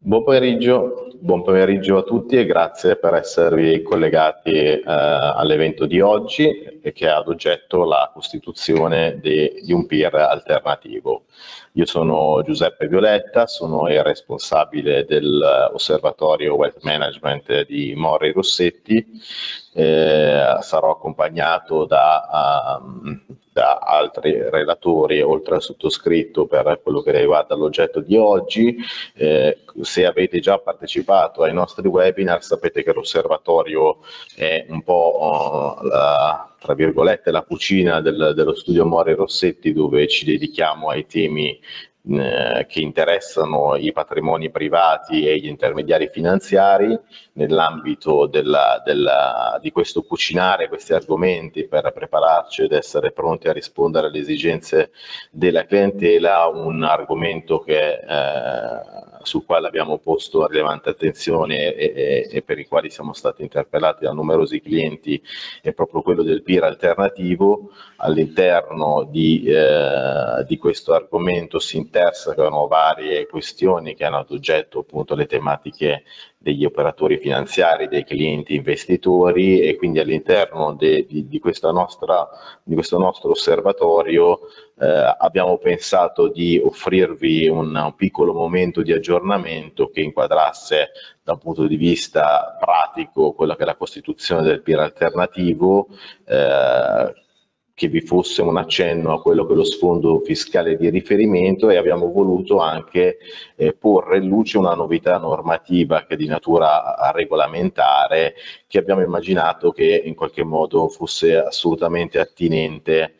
Buon pomeriggio, buon pomeriggio, a tutti e grazie per esservi collegati eh, all'evento di oggi che ha ad oggetto la costituzione de, di un peer alternativo. Io sono Giuseppe Violetta, sono il responsabile dell'osservatorio Wealth Management di Mori Rossetti, eh, sarò accompagnato da, um, da, altri relatori oltre al sottoscritto per quello che riguarda l'oggetto di oggi. Eh, se avete già partecipato ai nostri webinar sapete che l'osservatorio è un po' uh, la, tra virgolette la cucina del, dello studio Mori Rossetti dove ci dedichiamo ai temi eh, che interessano i patrimoni privati e gli intermediari finanziari nell'ambito della, della, di questo cucinare questi argomenti per prepararci ed essere pronti a rispondere alle esigenze della clientela, un argomento che, eh, sul quale abbiamo posto rilevante attenzione e, e, e, per i quali siamo stati interpellati da numerosi clienti è proprio quello del PIR alternativo. All'interno di, eh, di questo argomento si intersecano varie questioni che hanno ad oggetto appunto le tematiche degli operatori finanziari, dei clienti investitori e quindi all'interno di, di, di, questo nostro osservatorio eh, abbiamo pensato di offrirvi un, un, piccolo momento di aggiornamento che inquadrasse da un punto di vista pratico quella che è la costituzione del PIR alternativo, eh, che vi fosse un accenno a quello che è lo sfondo fiscale di riferimento e abbiamo voluto anche eh, porre in luce una novità normativa che è di natura regolamentare che abbiamo immaginato che in qualche modo fosse assolutamente attinente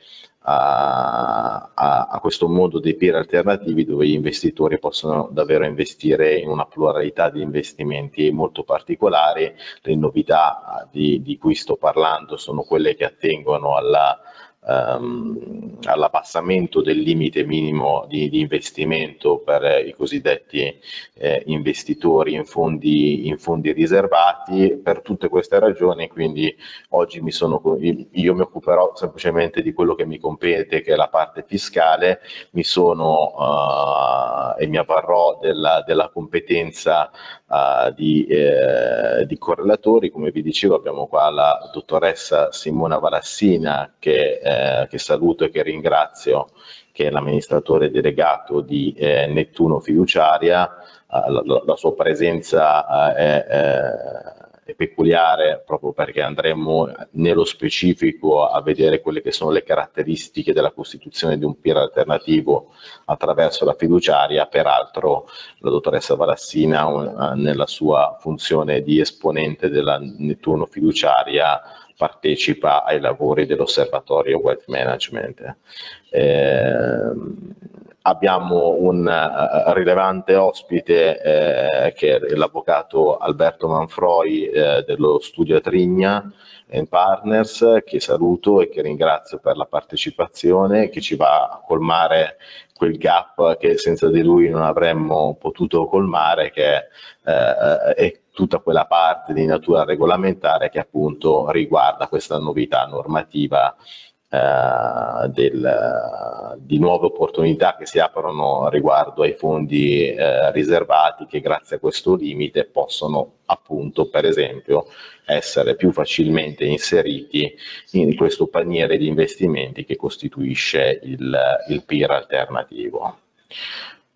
a, a, a, questo mondo dei peer alternativi dove gli investitori possono davvero investire in una pluralità di investimenti molto particolari. Le novità di, di cui sto parlando sono quelle che attengono alla um, all'abbassamento del limite minimo di, di investimento per i cosiddetti eh, investitori in fondi, in fondi, riservati. Per tutte queste ragioni, quindi oggi mi sono, io mi occuperò semplicemente di quello che mi compete, che è la parte fiscale, mi sono uh, e mi avvarrò della, della competenza uh, di, eh, di, correlatori. Come vi dicevo abbiamo qua la dottoressa Simona Valassina che, eh, che saluto e che ringrazio, che è l'amministratore delegato di eh, Nettuno Fiduciaria. Uh, la, la, sua presenza è è peculiare proprio perché andremo nello specifico a vedere quelle che sono le caratteristiche della costituzione di un peer alternativo attraverso la fiduciaria, peraltro la dottoressa Valassina nella sua funzione di esponente della Nettuno fiduciaria partecipa ai lavori dell'osservatorio Wealth Management. Eh, abbiamo un uh, rilevante ospite eh, che è l'avvocato Alberto Manfroi eh, dello studio Trigna Partners che saluto e che ringrazio per la partecipazione che ci va a colmare quel gap che senza di lui non avremmo potuto colmare che eh, è tutta quella parte di natura regolamentare che appunto riguarda questa novità normativa eh, del, di nuove opportunità che si aprono riguardo ai fondi eh, riservati che grazie a questo limite possono appunto per esempio essere più facilmente inseriti in questo paniere di investimenti che costituisce il, il PIR alternativo.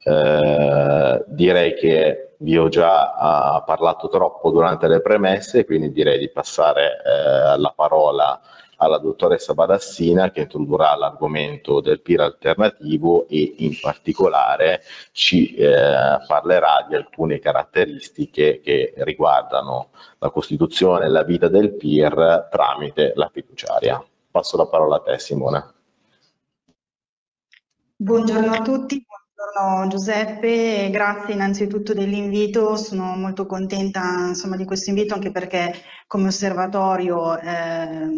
Eh, direi che vi ho già uh, parlato troppo durante le premesse, quindi direi di passare eh, la parola alla dottoressa Badassina che introdurrà l'argomento del PIR alternativo e in particolare ci eh, parlerà di alcune caratteristiche che riguardano la costituzione e la vita del PIR tramite la fiduciaria. Passo la parola a te Simone. Buongiorno a tutti, Buongiorno Giuseppe, grazie innanzitutto dell'invito, sono molto contenta insomma, di questo invito anche perché come osservatorio eh,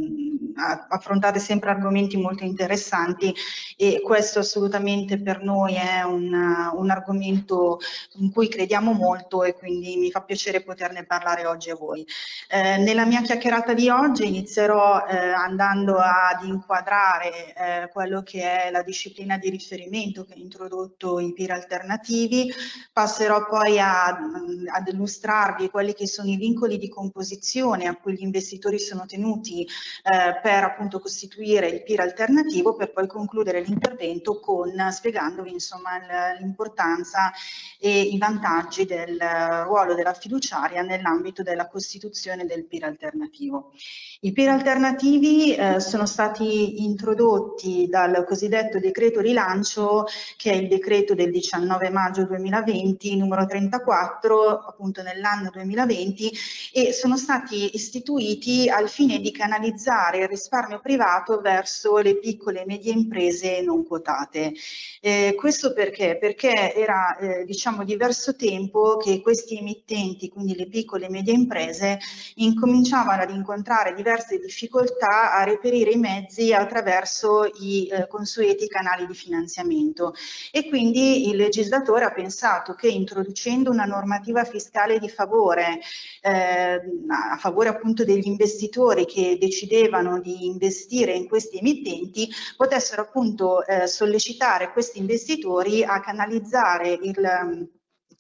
affrontate sempre argomenti molto interessanti e questo assolutamente per noi è un, un argomento in cui crediamo molto e quindi mi fa piacere poterne parlare oggi a voi. Eh, nella mia chiacchierata di oggi inizierò eh, andando ad inquadrare eh, quello che è la disciplina di riferimento che ha introdotto i PIR alternativi, passerò poi a, ad illustrarvi quelli che sono i vincoli di composizione a cui gli investitori sono tenuti eh, per appunto costituire il PIR alternativo per poi concludere l'intervento con spiegandovi insomma l'importanza e i vantaggi del ruolo della fiduciaria nell'ambito della costituzione del PIR alternativo. I PIR alternativi eh, sono stati introdotti dal cosiddetto decreto rilancio che è il decreto del 19 maggio 2020 numero 34 appunto nell'anno 2020 e sono stati istituiti al fine di canalizzare il risparmio privato verso le piccole e medie imprese non quotate. Eh, questo perché? Perché era eh, diciamo diverso tempo che questi emittenti, quindi le piccole e medie imprese, incominciavano ad incontrare diverse difficoltà a reperire i mezzi attraverso i eh, consueti canali di finanziamento e quindi il legislatore ha pensato che introducendo una normativa fiscale di favore eh, a favore appunto degli investitori che decidevano di investire in questi emittenti potessero appunto eh, sollecitare questi investitori a canalizzare il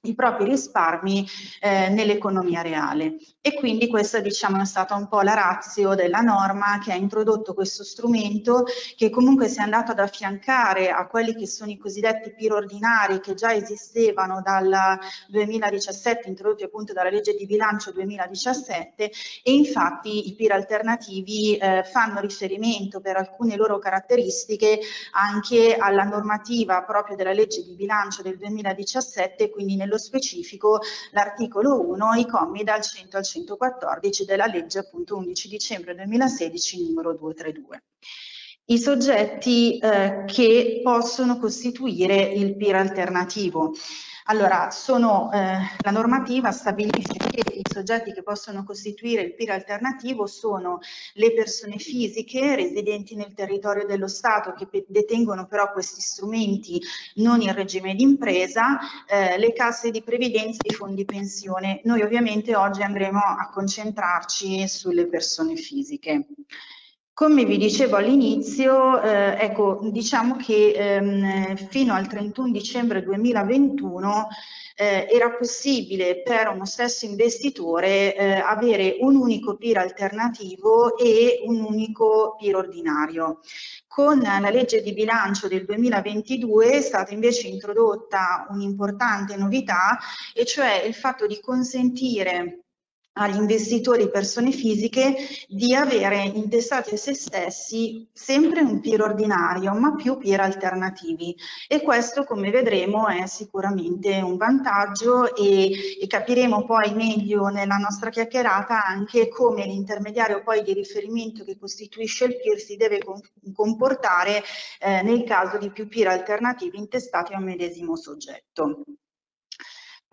i propri risparmi eh, nell'economia reale. E quindi questa diciamo è stata un po' la razio della norma che ha introdotto questo strumento che comunque si è andato ad affiancare a quelli che sono i cosiddetti PIR ordinari che già esistevano dal 2017 introdotti appunto dalla legge di bilancio 2017 e infatti i PIR alternativi eh, fanno riferimento per alcune loro caratteristiche anche alla normativa proprio della legge di bilancio del 2017 quindi nello nello specifico l'articolo 1, i commi dal 100 al 114 della legge appunto 11 dicembre 2016 numero 232 i soggetti eh, che possono costituire il PIR alternativo. Allora, sono, eh, la normativa stabilisce che i soggetti che possono costituire il PIR alternativo sono le persone fisiche residenti nel territorio dello Stato che detengono però questi strumenti non in regime di impresa, eh, le casse di previdenza e i fondi pensione. Noi ovviamente oggi andremo a concentrarci sulle persone fisiche. Come vi dicevo all'inizio, eh, ecco, diciamo che ehm, fino al 31 dicembre 2021 eh, era possibile per uno stesso investitore eh, avere un unico PIR alternativo e un unico PIR ordinario. Con la legge di bilancio del 2022 è stata invece introdotta un'importante novità e cioè il fatto di consentire agli investitori persone fisiche di avere intestati a se stessi sempre un PIR ordinario ma più PIR alternativi e questo come vedremo è sicuramente un vantaggio e, e capiremo poi meglio nella nostra chiacchierata anche come l'intermediario poi di riferimento che costituisce il PIR si deve comportare eh, nel caso di più PIR alternativi intestati a un medesimo soggetto.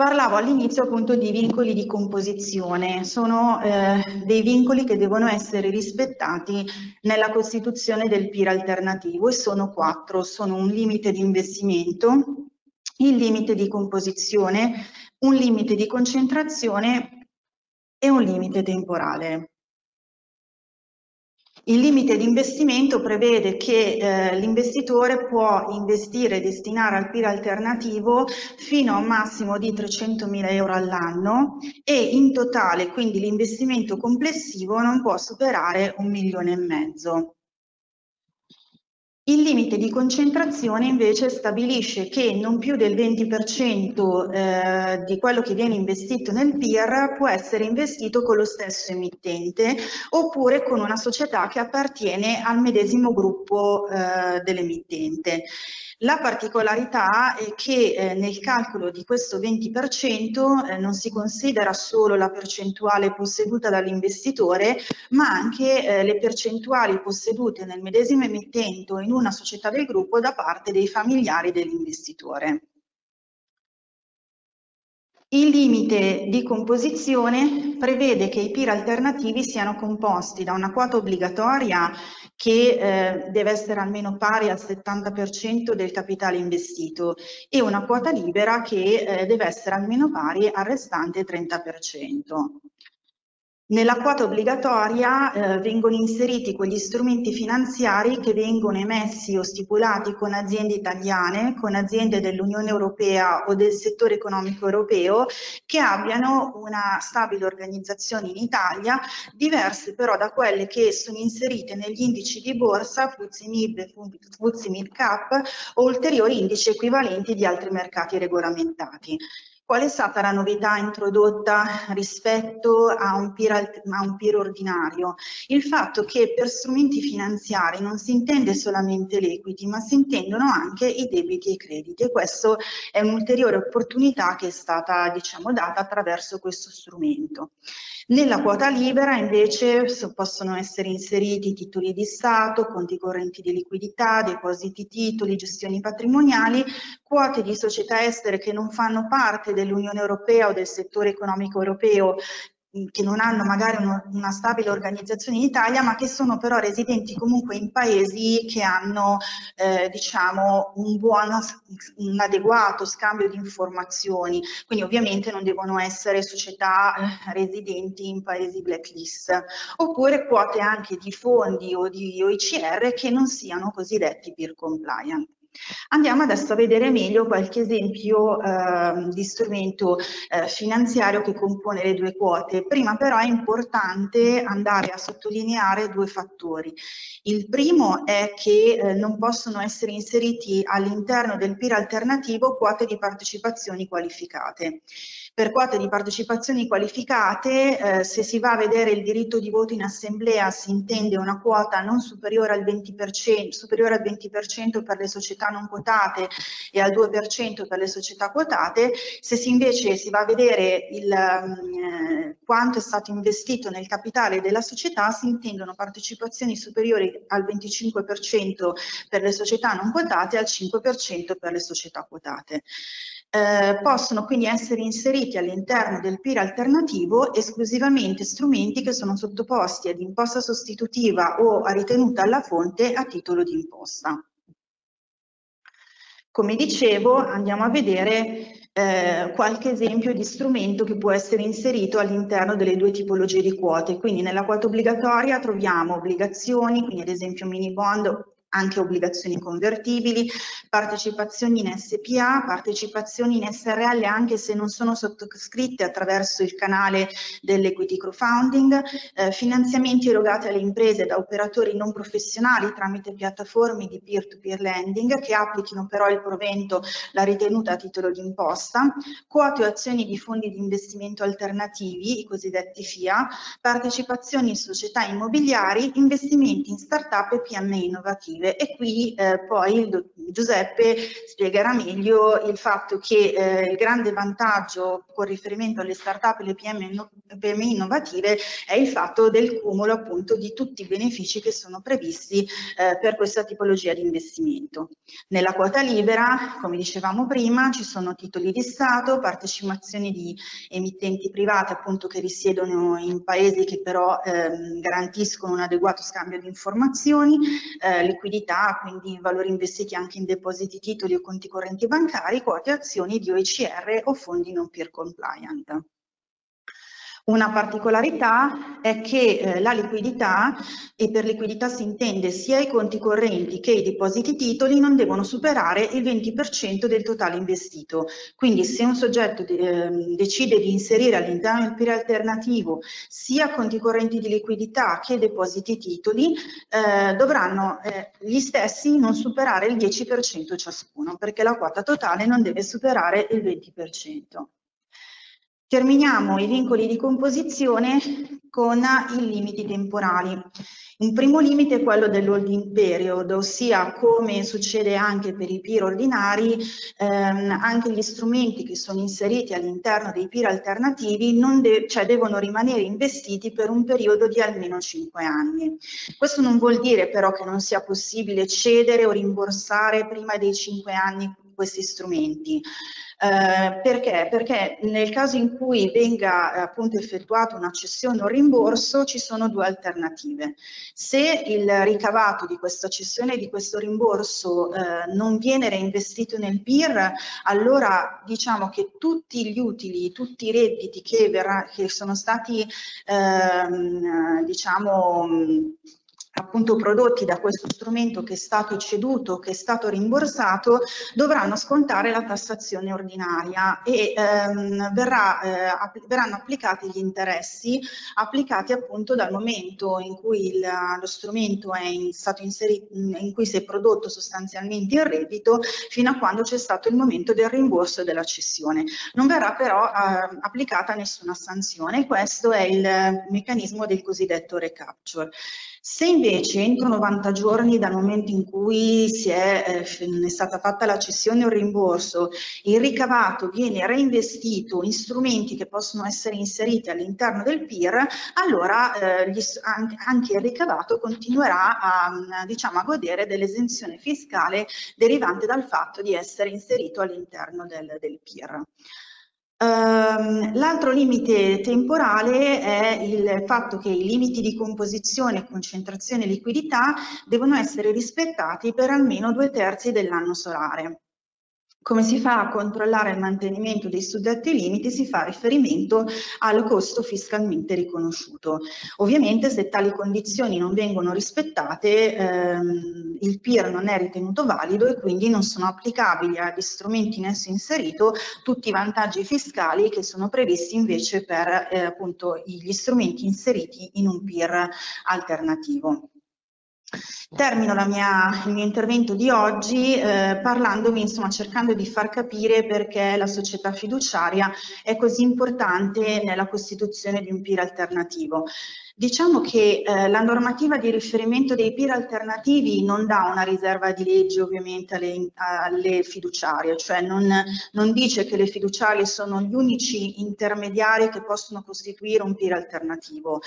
Parlavo all'inizio appunto di vincoli di composizione, sono eh, dei vincoli che devono essere rispettati nella costituzione del PIR alternativo e sono quattro, sono un limite di investimento, il limite di composizione, un limite di concentrazione e un limite temporale. Il limite di investimento prevede che eh, l'investitore può investire e destinare al PIR alternativo fino a un massimo di 300.000 euro all'anno e in totale quindi l'investimento complessivo non può superare un milione e mezzo. Il limite di concentrazione invece stabilisce che non più del 20% eh, di quello che viene investito nel PIR può essere investito con lo stesso emittente oppure con una società che appartiene al medesimo gruppo eh, dell'emittente. La particolarità è che eh, nel calcolo di questo 20% eh, non si considera solo la percentuale posseduta dall'investitore, ma anche eh, le percentuali possedute nel medesimo emittente o in una società del gruppo da parte dei familiari dell'investitore. Il limite di composizione prevede che i PIR alternativi siano composti da una quota obbligatoria che eh, deve essere almeno pari al 70% del capitale investito e una quota libera che eh, deve essere almeno pari al restante 30%. Nella quota obbligatoria eh, vengono inseriti quegli strumenti finanziari che vengono emessi o stipulati con aziende italiane, con aziende dell'Unione Europea o del settore economico europeo che abbiano una stabile organizzazione in Italia, diverse però da quelle che sono inserite negli indici di borsa FTSE MIB, FTSE Mid Cap o ulteriori indici equivalenti di altri mercati regolamentati. Qual è stata la novità introdotta rispetto a un, peer, a un peer ordinario? Il fatto che per strumenti finanziari non si intende solamente l'equity, ma si intendono anche i debiti e i crediti e questa è un'ulteriore opportunità che è stata diciamo, data attraverso questo strumento. Nella quota libera invece possono essere inseriti titoli di Stato, conti correnti di liquidità, depositi titoli, gestioni patrimoniali, quote di società estere che non fanno parte dell'Unione Europea o del settore economico europeo che non hanno magari uno, una stabile organizzazione in Italia, ma che sono però residenti comunque in paesi che hanno eh, diciamo un buono, un adeguato scambio di informazioni, quindi ovviamente non devono essere società eh, residenti in paesi blacklist, oppure quote anche di fondi o di OICR che non siano cosiddetti peer compliant. Andiamo adesso a vedere meglio qualche esempio eh, di strumento eh, finanziario che compone le due quote. Prima però è importante andare a sottolineare due fattori. Il primo è che eh, non possono essere inseriti all'interno del PIR alternativo quote di partecipazioni qualificate. Per quote di partecipazioni qualificate, eh, se si va a vedere il diritto di voto in assemblea, si intende una quota non superiore al 20%, superiore al 20 per le società non quotate e al 2% per le società quotate. Se si invece si va a vedere il, eh, quanto è stato investito nel capitale della società, si intendono partecipazioni superiori al 25% per le società non quotate e al 5% per le società quotate. Eh, possono quindi essere inseriti all'interno del PIR alternativo esclusivamente strumenti che sono sottoposti ad imposta sostitutiva o a ritenuta alla fonte a titolo di imposta. Come dicevo, andiamo a vedere eh, qualche esempio di strumento che può essere inserito all'interno delle due tipologie di quote. Quindi nella quota obbligatoria troviamo obbligazioni, quindi ad esempio mini bond anche obbligazioni convertibili, partecipazioni in SPA, partecipazioni in SRL anche se non sono sottoscritte attraverso il canale dell'equity crowdfunding, eh, finanziamenti erogati alle imprese da operatori non professionali tramite piattaforme di peer-to-peer -peer lending che applichino però il provento la ritenuta a titolo di imposta, quote o azioni di fondi di investimento alternativi, i cosiddetti FIA, partecipazioni in società immobiliari, investimenti in start-up e PMI innovativi positive e qui eh, poi Giuseppe spiegherà meglio il fatto che eh, il grande vantaggio con riferimento alle start-up e le PMI, PMI innovative è il fatto del cumulo appunto di tutti i benefici che sono previsti eh, per questa tipologia di investimento. Nella quota libera, come dicevamo prima, ci sono titoli di Stato, partecipazioni di emittenti private appunto che risiedono in paesi che però ehm, garantiscono un adeguato scambio di informazioni, eh, liquidità liquidità, quindi valori investiti anche in depositi titoli o conti correnti bancari, quote azioni di OECR o fondi non peer compliant. Una particolarità è che eh, la liquidità, e per liquidità si intende sia i conti correnti che i depositi titoli, non devono superare il 20% del totale investito. Quindi se un soggetto eh, decide di inserire all'interno del PIR alternativo sia conti correnti di liquidità che depositi titoli, eh, dovranno eh, gli stessi non superare il 10% ciascuno, perché la quota totale non deve superare il 20%. Terminiamo i vincoli di composizione con i limiti temporali. Un primo limite è quello dell'holding period, ossia come succede anche per i PIR ordinari, ehm, anche gli strumenti che sono inseriti all'interno dei PIR alternativi de cioè devono rimanere investiti per un periodo di almeno 5 anni. Questo non vuol dire però che non sia possibile cedere o rimborsare prima dei 5 anni questi strumenti. Eh, perché? Perché nel caso in cui venga eh, appunto effettuata una cessione o rimborso ci sono due alternative. Se il ricavato di questa cessione e di questo rimborso eh, non viene reinvestito nel PIR, allora diciamo che tutti gli utili, tutti i redditi che, verrà, che sono stati ehm, diciamo appunto prodotti da questo strumento che è stato ceduto, che è stato rimborsato, dovranno scontare la tassazione ordinaria e ehm, verrà, eh, app verranno applicati gli interessi applicati appunto dal momento in cui il, lo strumento è in, stato inserito, in cui si è prodotto sostanzialmente il reddito fino a quando c'è stato il momento del rimborso della cessione. Non verrà però eh, applicata nessuna sanzione, questo è il meccanismo del cosiddetto recapture. Se invece entro 90 giorni dal momento in cui è, eh, è, stata fatta la cessione o il rimborso, il ricavato viene reinvestito in strumenti che possono essere inseriti all'interno del PIR, allora eh, gli, anche il ricavato continuerà a, diciamo, a godere dell'esenzione fiscale derivante dal fatto di essere inserito all'interno del, del PIR. Um, L'altro limite temporale è il fatto che i limiti di composizione, concentrazione e liquidità devono essere rispettati per almeno due terzi dell'anno solare. Come si fa a controllare il mantenimento dei suddetti limiti? Si fa riferimento al costo fiscalmente riconosciuto. Ovviamente se tali condizioni non vengono rispettate ehm, il PIR non è ritenuto valido e quindi non sono applicabili agli strumenti in esso inserito tutti i vantaggi fiscali che sono previsti invece per eh, appunto gli strumenti inseriti in un PIR alternativo. Termino mia, il mio intervento di oggi eh, parlandovi, insomma, cercando di far capire perché la società fiduciaria è così importante nella costituzione di un PIR alternativo. Diciamo che eh, la normativa di riferimento dei PIR alternativi non dà una riserva di legge ovviamente alle, alle fiduciarie, cioè non, non, dice che le fiduciarie sono gli unici intermediari che possono costituire un PIR alternativo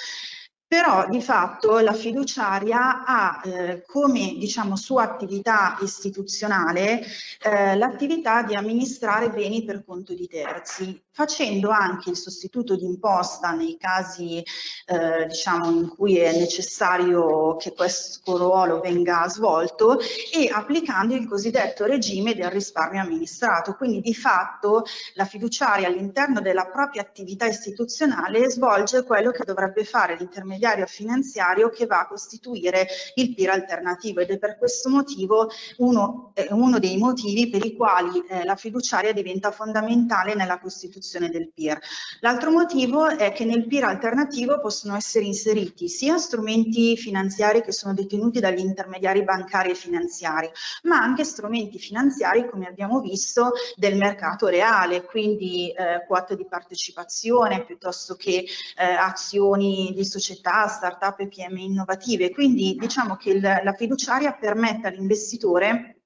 però di fatto la fiduciaria ha eh, come diciamo, sua attività istituzionale eh, l'attività di amministrare beni per conto di terzi, facendo anche il sostituto di imposta nei casi eh, diciamo, in cui è necessario che questo ruolo venga svolto e applicando il cosiddetto regime del risparmio amministrato. Quindi di fatto la fiduciaria all'interno della propria attività istituzionale svolge quello che dovrebbe fare l'intermediario intermediario finanziario che va a costituire il PIR alternativo ed è per questo motivo uno, eh, uno dei motivi per i quali eh, la fiduciaria diventa fondamentale nella costituzione del PIR. L'altro motivo è che nel PIR alternativo possono essere inseriti sia strumenti finanziari che sono detenuti dagli intermediari bancari e finanziari, ma anche strumenti finanziari, come abbiamo visto, del mercato reale, quindi eh, quote di partecipazione piuttosto che eh, azioni di società start-up e PM innovative. Quindi diciamo che il, la fiduciaria permette all'investitore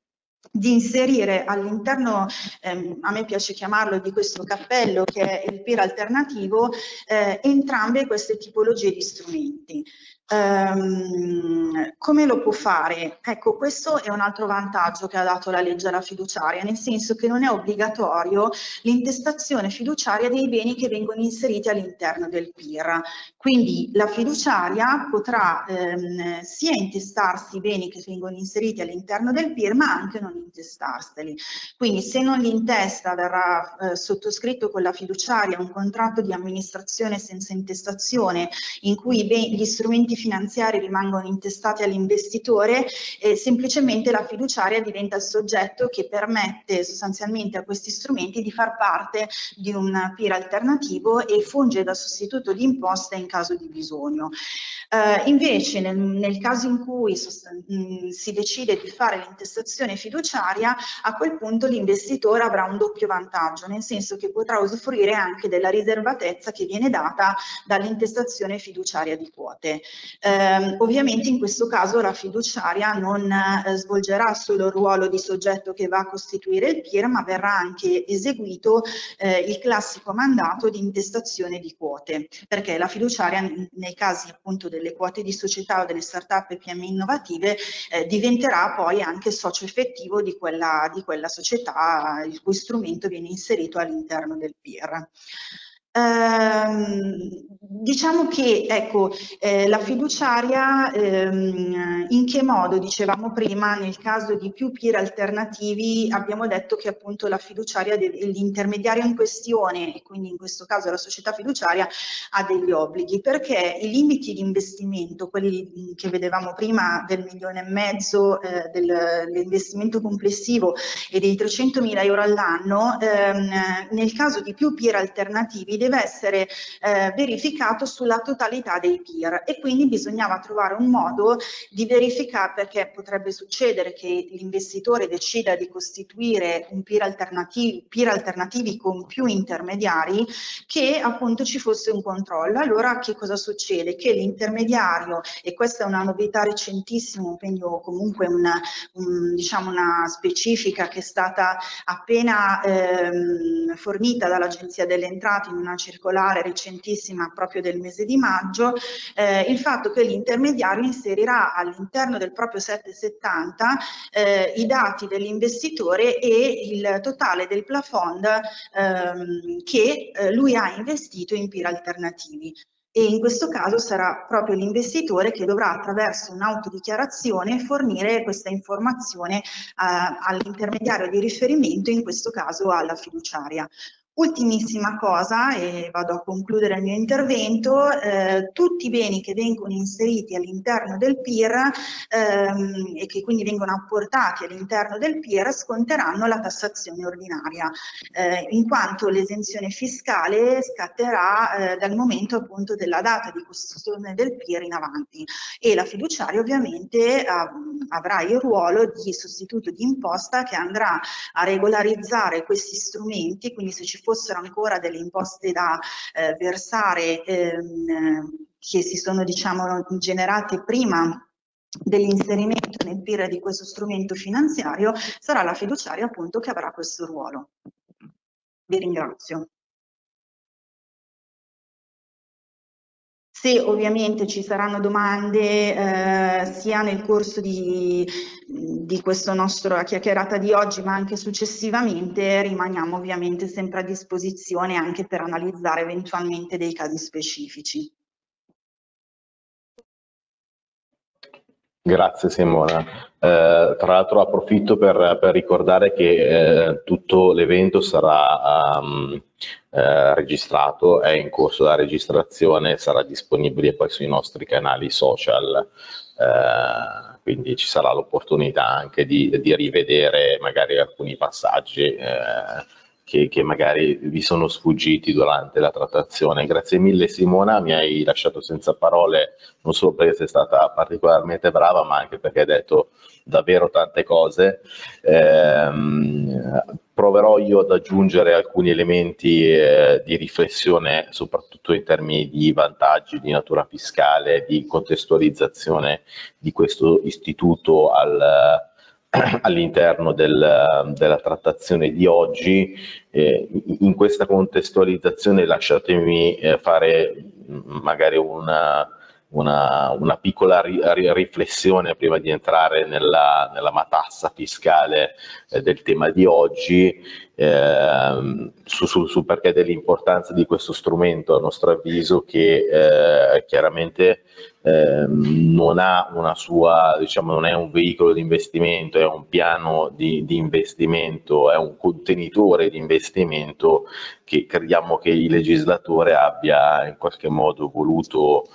di inserire all'interno, ehm, a me piace chiamarlo di questo cappello che è il PIR alternativo, eh, entrambe queste tipologie di strumenti. Um, come lo può fare? Ecco, questo è un altro vantaggio che ha dato la legge alla fiduciaria, nel senso che non è obbligatorio l'intestazione fiduciaria dei beni che vengono inseriti all'interno del PIR. Quindi la fiduciaria potrà ehm, sia intestarsi i beni che vengono inseriti all'interno del PIR, ma anche non intestarseli. Quindi se non li intesta verrà eh, sottoscritto con la fiduciaria un contratto di amministrazione senza intestazione in cui gli strumenti finanziari rimangono intestati all'investitore, eh, semplicemente la fiduciaria diventa il soggetto che permette sostanzialmente a questi strumenti di far parte di un PIR alternativo e funge da sostituto di imposta in caso di bisogno. Uh, invece nel, nel, caso in cui mh, mm, si decide di fare l'intestazione fiduciaria, a quel punto l'investitore avrà un doppio vantaggio, nel senso che potrà usufruire anche della riservatezza che viene data dall'intestazione fiduciaria di quote. Eh, ovviamente in questo caso la fiduciaria non eh, svolgerà solo il ruolo di soggetto che va a costituire il PIR, ma verrà anche eseguito eh, il classico mandato di intestazione di quote, perché la fiduciaria nei casi appunto delle quote di società o delle start-up PM innovative eh, diventerà poi anche socio effettivo di quella, di quella società il cui strumento viene inserito all'interno del PIR. Ehm, diciamo che ecco, eh, la fiduciaria ehm, in che modo, dicevamo prima, nel caso di più peer alternativi abbiamo detto che appunto la fiduciaria, l'intermediario in questione, e quindi in questo caso la società fiduciaria, ha degli obblighi, perché i limiti di investimento, quelli che vedevamo prima del milione e mezzo eh, dell'investimento complessivo e dei 300 mila euro all'anno, ehm, nel caso di più peer alternativi deve essere eh, verificato sulla totalità dei peer e quindi bisognava trovare un modo di verificare perché potrebbe succedere che l'investitore decida di costituire un peer alternativi, peer alternativi con più intermediari che appunto ci fosse un controllo. Allora che cosa succede? Che l'intermediario, e questa è una novità recentissima, quindi comunque una, un, diciamo una specifica che è stata appena ehm, fornita dall'Agenzia delle Entrate in una circolare recentissima proprio del mese di maggio, eh, il fatto che l'intermediario inserirà all'interno del proprio 770 eh, i dati dell'investitore e il totale del plafond ehm, che eh, lui ha investito in PIR alternativi e in questo caso sarà proprio l'investitore che dovrà attraverso un'autodichiarazione fornire questa informazione eh, all'intermediario di riferimento, in questo caso alla fiduciaria. Ultimissima cosa, e vado a concludere il mio intervento, eh, tutti i beni che vengono inseriti all'interno del PIR ehm, e che quindi vengono apportati all'interno del PIR sconteranno la tassazione ordinaria, eh, in quanto l'esenzione fiscale scatterà eh, dal momento appunto della data di costruzione del PIR in avanti. E la fiduciaria ovviamente avrà il ruolo di sostituto di imposta che andrà a regolarizzare questi strumenti, quindi se ci fossero ancora delle imposte da eh, versare ehm, che si sono diciamo, generate prima dell'inserimento nel PIR di questo strumento finanziario, sarà la fiduciaria appunto che avrà questo ruolo. Vi ringrazio. Se ovviamente ci saranno domande eh, sia nel corso di, di questa nostra chiacchierata di oggi ma anche successivamente rimaniamo ovviamente sempre a disposizione anche per analizzare eventualmente dei casi specifici. Grazie Simona. Eh, tra l'altro approfitto per, per ricordare che eh, tutto l'evento sarà um, eh, registrato, è in corso la registrazione, sarà disponibile poi sui nostri canali social, eh, quindi ci sarà l'opportunità anche di, di, rivedere magari alcuni passaggi eh, che, che, magari vi sono sfuggiti durante la trattazione. Grazie mille Simona, mi hai lasciato senza parole non solo perché sei stata particolarmente brava, ma anche perché hai detto davvero tante cose. Eh, proverò io ad aggiungere alcuni elementi eh, di riflessione, soprattutto in termini di vantaggi di natura fiscale, di contestualizzazione di questo istituto al all'interno del, della trattazione di oggi. Eh, in questa contestualizzazione lasciatemi eh, fare magari una, una, una piccola ri, riflessione prima di entrare nella, nella matassa fiscale eh, del tema di oggi eh, su, su, su, perché dell'importanza di questo strumento a nostro avviso che eh, chiaramente ehm, non ha una sua, diciamo, non è un veicolo di investimento, è un piano di, di investimento, è un contenitore di investimento che crediamo che il legislatore abbia in qualche modo voluto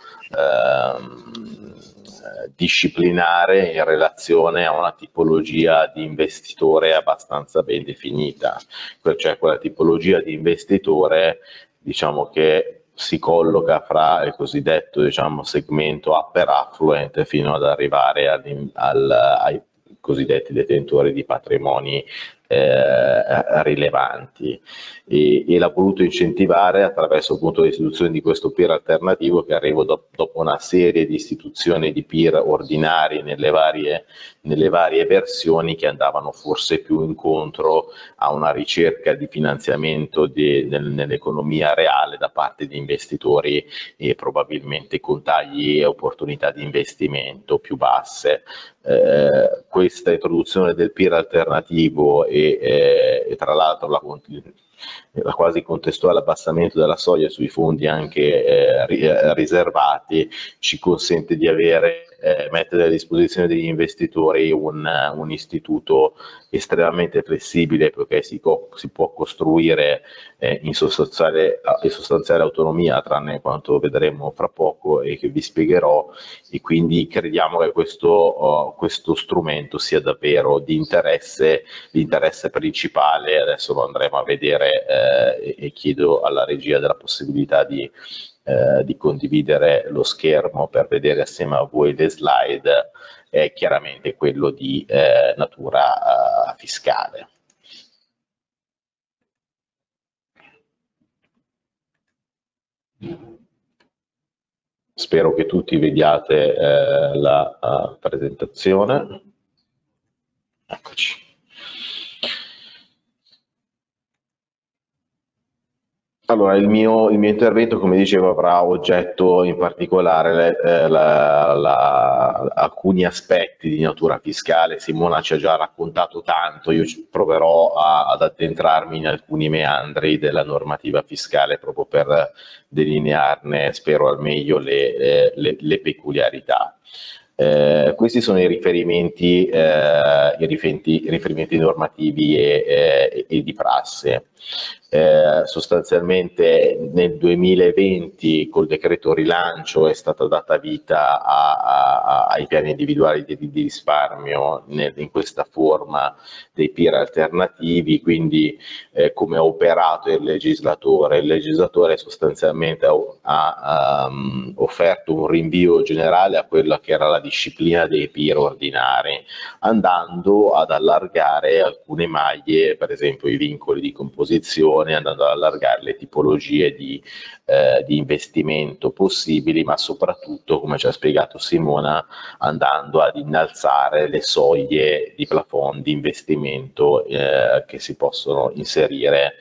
disciplinare in relazione a una tipologia di investitore abbastanza ben definita, cioè quella tipologia di investitore diciamo che si colloca fra il cosiddetto diciamo, segmento upper affluent fino ad arrivare al, al, ai cosiddetti detentori di patrimoni eh, rilevanti e, e l'ha voluto incentivare attraverso appunto l'istituzione di questo peer alternativo che arriva do, dopo una serie di istituzioni di peer ordinari nelle varie, nelle varie versioni che andavano forse più incontro a una ricerca di finanziamento di, nel, nell'economia reale da parte di investitori e probabilmente con tagli e opportunità di investimento più basse. Eh, questa introduzione del peer alternativo e, eh, e tra l'altro la, la, quasi contestuale abbassamento della soglia sui fondi anche eh, eh riservati ci consente di avere eh, mettere a disposizione degli investitori un, un, istituto estremamente flessibile perché si, si può costruire eh, in, sostanziale, in, sostanziale, autonomia, tranne quanto vedremo fra poco e che vi spiegherò, e quindi crediamo che questo, uh, questo strumento sia davvero di interesse, di interesse principale, adesso lo andremo a vedere eh, e chiedo alla regia della possibilità di eh, di condividere lo schermo per vedere assieme a voi le slide è chiaramente quello di eh, natura eh, fiscale. Spero che tutti vediate eh, la presentazione. Eccoci. Allora, il mio, il mio, intervento, come dicevo, avrà oggetto in particolare eh, la, la, alcuni aspetti di natura fiscale. Simona ci ha già raccontato tanto, io proverò a, ad addentrarmi in alcuni meandri della normativa fiscale proprio per delinearne, spero al meglio, le, eh, le, le peculiarità. Eh, questi sono i riferimenti, eh, i riferimenti, riferimenti normativi e, e, e, di prasse eh, sostanzialmente nel 2020 col decreto rilancio è stata data vita a, a, ai piani individuali di, di risparmio nel, in questa forma dei peer alternativi, quindi eh, come ha operato il legislatore. Il legislatore sostanzialmente ha, ha um, offerto un rinvio generale a quella che era la disciplina dei peer ordinari, andando ad allargare alcune maglie, per esempio i vincoli di composizione, gestione, andando ad allargare le tipologie di, eh, di investimento possibili, ma soprattutto, come ci ha spiegato Simona, andando ad innalzare le soglie di plafond di investimento eh, che si possono inserire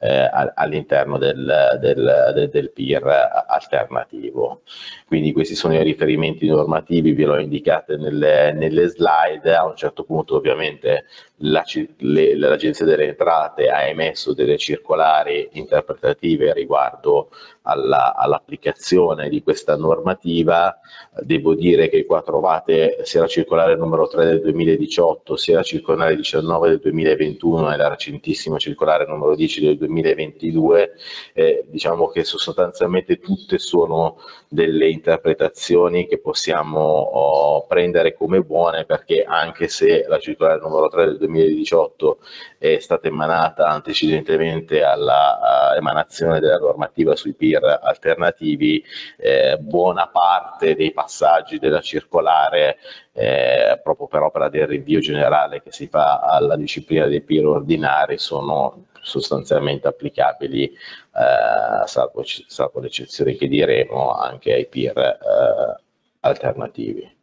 eh, all'interno del, del, del, PIR alternativo. Quindi questi sono i riferimenti normativi, ve l'ho indicate nelle, nelle slide, a un certo punto ovviamente l'Agenzia delle Entrate ha emesso delle circolari interpretative riguardo all'applicazione all di questa normativa. Devo dire che qua trovate sia la circolare numero 3 del 2018, sia la circolare 19 del 2021 e la recentissima circolare numero 10 del 2022. Eh, diciamo che sostanzialmente tutte sono delle interpretazioni che possiamo oh, prendere come buone perché anche se la circolare numero 3 del 2018 è stata emanata antecedentemente all'emanazione della normativa sui peer alternativi, eh, buona parte dei passaggi della circolare eh, proprio per opera del rinvio generale che si fa alla disciplina dei peer ordinari sono sostanzialmente applicabili, eh, salvo, salvo, eccezioni che diremo, anche ai peer eh, alternativi.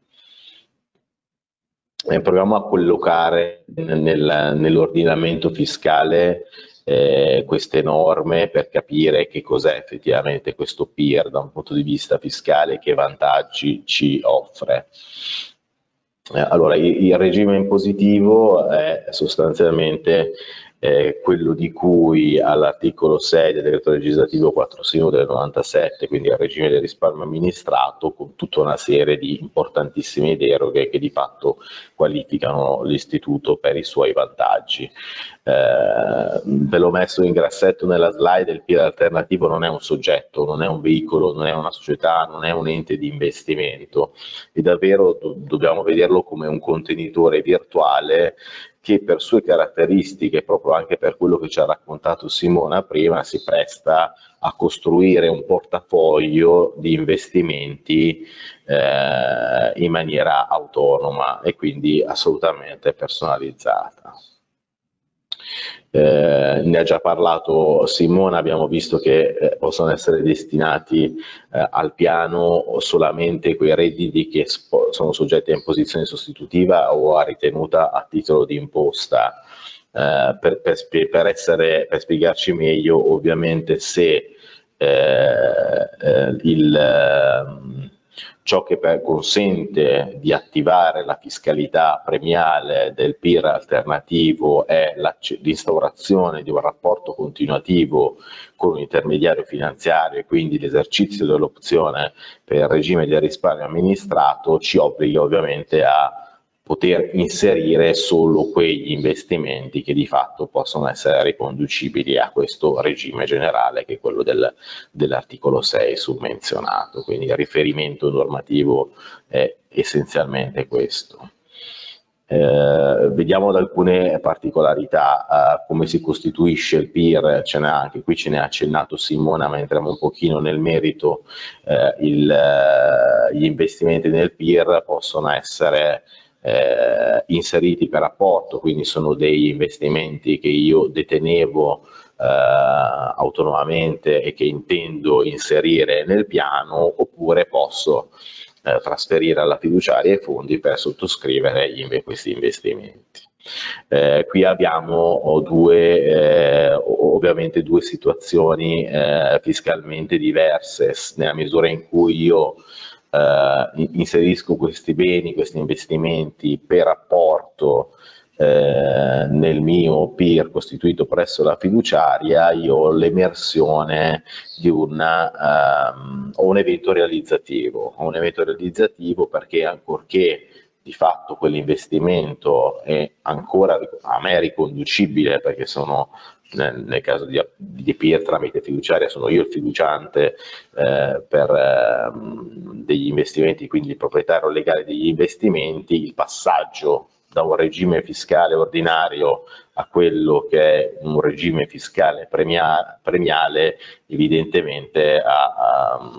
E proviamo a collocare nel, nell'ordinamento fiscale eh, queste norme per capire che cos'è effettivamente questo peer da un punto di vista fiscale che vantaggi ci offre. Eh, allora, il regime impositivo è sostanzialmente eh, quello di cui all'articolo 6 del decreto legislativo 4 del 97, quindi al regime del risparmio amministrato, con tutta una serie di importantissime deroghe che di fatto qualificano l'istituto per i suoi vantaggi. Eh, ve l'ho messo in grassetto nella slide, il PIL alternativo non è un soggetto, non è un veicolo, non è una società, non è un ente di investimento e davvero do dobbiamo vederlo come un contenitore virtuale che per sue caratteristiche, proprio anche per quello che ci ha raccontato Simona prima, si presta a costruire un portafoglio di investimenti eh, in maniera autonoma e quindi assolutamente personalizzata. Eh, ne ha già parlato Simona, abbiamo visto che eh, possono essere destinati eh, al piano solamente quei redditi che sono soggetti a imposizione sostitutiva o a ritenuta a titolo di imposta. Eh, per, per, per, essere, per spiegarci meglio, ovviamente se eh, eh, il ehm, ciò che consente di attivare la fiscalità premiale del PIR alternativo è l'instaurazione di un rapporto continuativo con un intermediario finanziario e quindi l'esercizio dell'opzione per il regime del risparmio amministrato ci obbliga ovviamente a poter inserire solo quegli investimenti che di fatto possono essere riconducibili a questo regime generale che è quello del, dell'articolo 6 summenzionato, quindi il riferimento normativo è essenzialmente questo. Eh, vediamo da alcune particolarità, eh, come si costituisce il PIR, ce n'è anche qui ce ne ha accennato Simona, ma entriamo un pochino nel merito, eh, il, eh, gli investimenti nel PIR possono essere eh, inseriti per apporto, quindi sono degli investimenti che io detenevo eh, autonomamente e che intendo inserire nel piano oppure posso eh, trasferire alla fiduciaria i fondi per sottoscrivere gli, questi investimenti. Eh, qui abbiamo due, eh, ovviamente due situazioni eh, fiscalmente diverse nella misura in cui io eh, inserisco questi beni, questi investimenti per apporto eh, nel mio PIR costituito presso la fiduciaria, io ho l'emersione di una, um, ho un evento realizzativo, un evento realizzativo perché ancorché di fatto quell'investimento è ancora a me riconducibile perché sono nel, caso di, di PIR tramite fiduciaria sono io il fiduciante eh, per eh, degli investimenti, quindi il proprietario legale degli investimenti, il passaggio da un regime fiscale ordinario a quello che è un regime fiscale premia, premiale evidentemente ha, ha,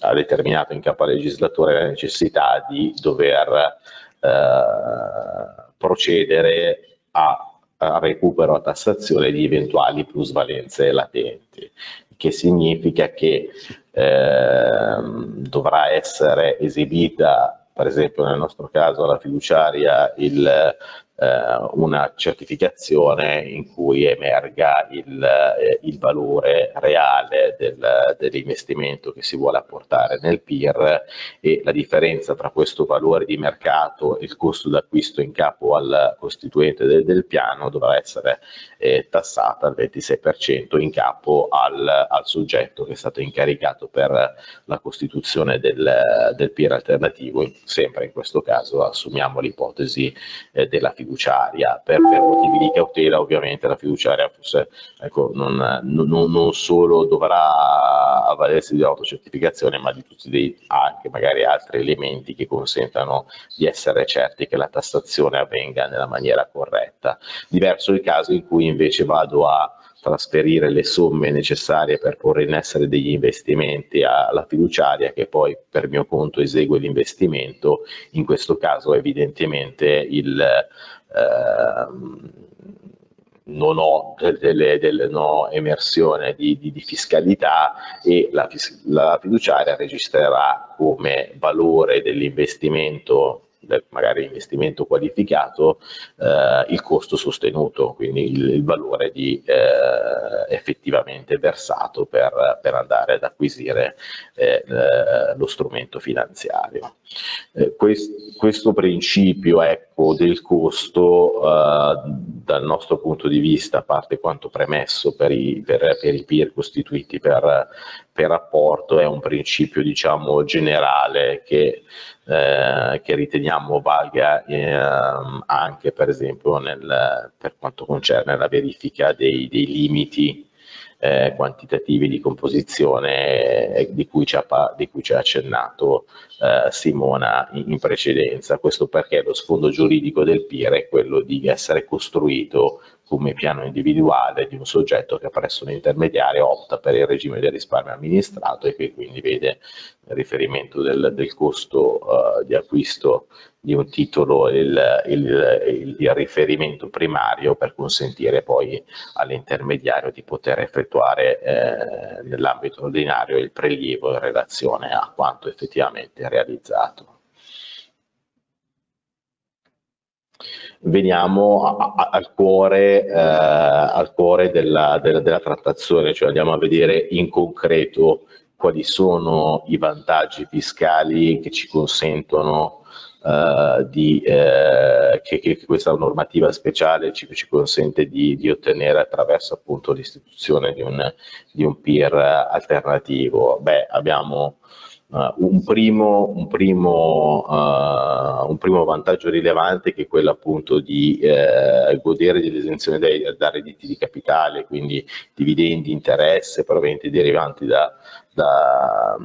ha, determinato in capo al legislatore la necessità di dover eh, procedere a a recupero a tassazione di eventuali plusvalenze latenti, che significa che eh, dovrà essere esibita, per esempio nel nostro caso alla fiduciaria, il eh, una certificazione in cui emerga il, eh, il valore reale del, dell'investimento che si vuole apportare nel PIR e la differenza tra questo valore di mercato e il costo d'acquisto in capo al costituente del, del piano dovrà essere eh, tassata al 26% in capo al, al, soggetto che è stato incaricato per la costituzione del, del PIR alternativo, sempre in questo caso assumiamo l'ipotesi eh, della fiducia fiduciaria per, per, motivi di cautela ovviamente la fiduciaria forse, ecco, non, non, non, solo dovrà avvalersi di autocertificazione ma di tutti dei, anche magari altri elementi che consentano di essere certi che la tassazione avvenga nella maniera corretta. Diverso il caso in cui invece vado a trasferire le somme necessarie per porre in essere degli investimenti alla fiduciaria che poi per mio conto esegue l'investimento, in questo caso evidentemente il, non ho, delle, delle, no emersione di, di, di, fiscalità e la, la fiduciaria registrerà come valore dell'investimento del magari investimento qualificato eh, il costo sostenuto, quindi il, il valore di, eh, effettivamente versato per, per, andare ad acquisire eh, lo strumento finanziario. Eh, quest, questo principio ecco, del costo eh, dal nostro punto di vista, a parte quanto premesso per i, per, per i peer costituiti per, per rapporto, è un principio diciamo, generale che eh, che riteniamo valga eh, anche per esempio nel, per quanto concerne la verifica dei, dei limiti eh, quantitativi di composizione eh, di cui ci ha, di cui ci ha accennato eh, Simona in, in, precedenza. Questo perché lo sfondo giuridico del PIR è quello di essere costruito come piano individuale di un soggetto che presso un intermediario opta per il regime del risparmio amministrato e che quindi vede il riferimento del, del costo uh, di acquisto di un titolo il, il, il, riferimento primario per consentire poi all'intermediario di poter effettuare eh, nell'ambito ordinario il prelievo in relazione a quanto effettivamente realizzato. Veniamo a, a, al cuore, eh, al cuore della, della, della, trattazione, cioè andiamo a vedere in concreto quali sono i vantaggi fiscali che ci consentono eh, di, eh, che, che, questa normativa speciale ci, ci consente di, di, ottenere attraverso appunto l'istituzione di un, di un peer alternativo. Beh, abbiamo Uh, un, primo, un, primo, uh, un, primo, vantaggio rilevante che è quello appunto di eh, godere dell'esenzione dai, da redditi di capitale, quindi dividendi, interesse, proventi derivanti da, da,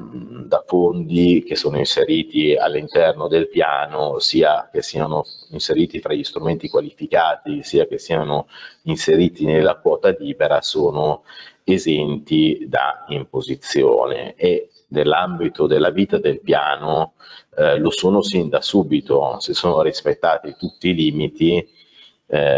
da, fondi che sono inseriti all'interno del piano, sia che siano inseriti fra gli strumenti qualificati, sia che siano inseriti nella quota libera, sono esenti da imposizione. E nell'ambito della vita del piano eh, lo sono sin da subito, se sono rispettati tutti i limiti, eh,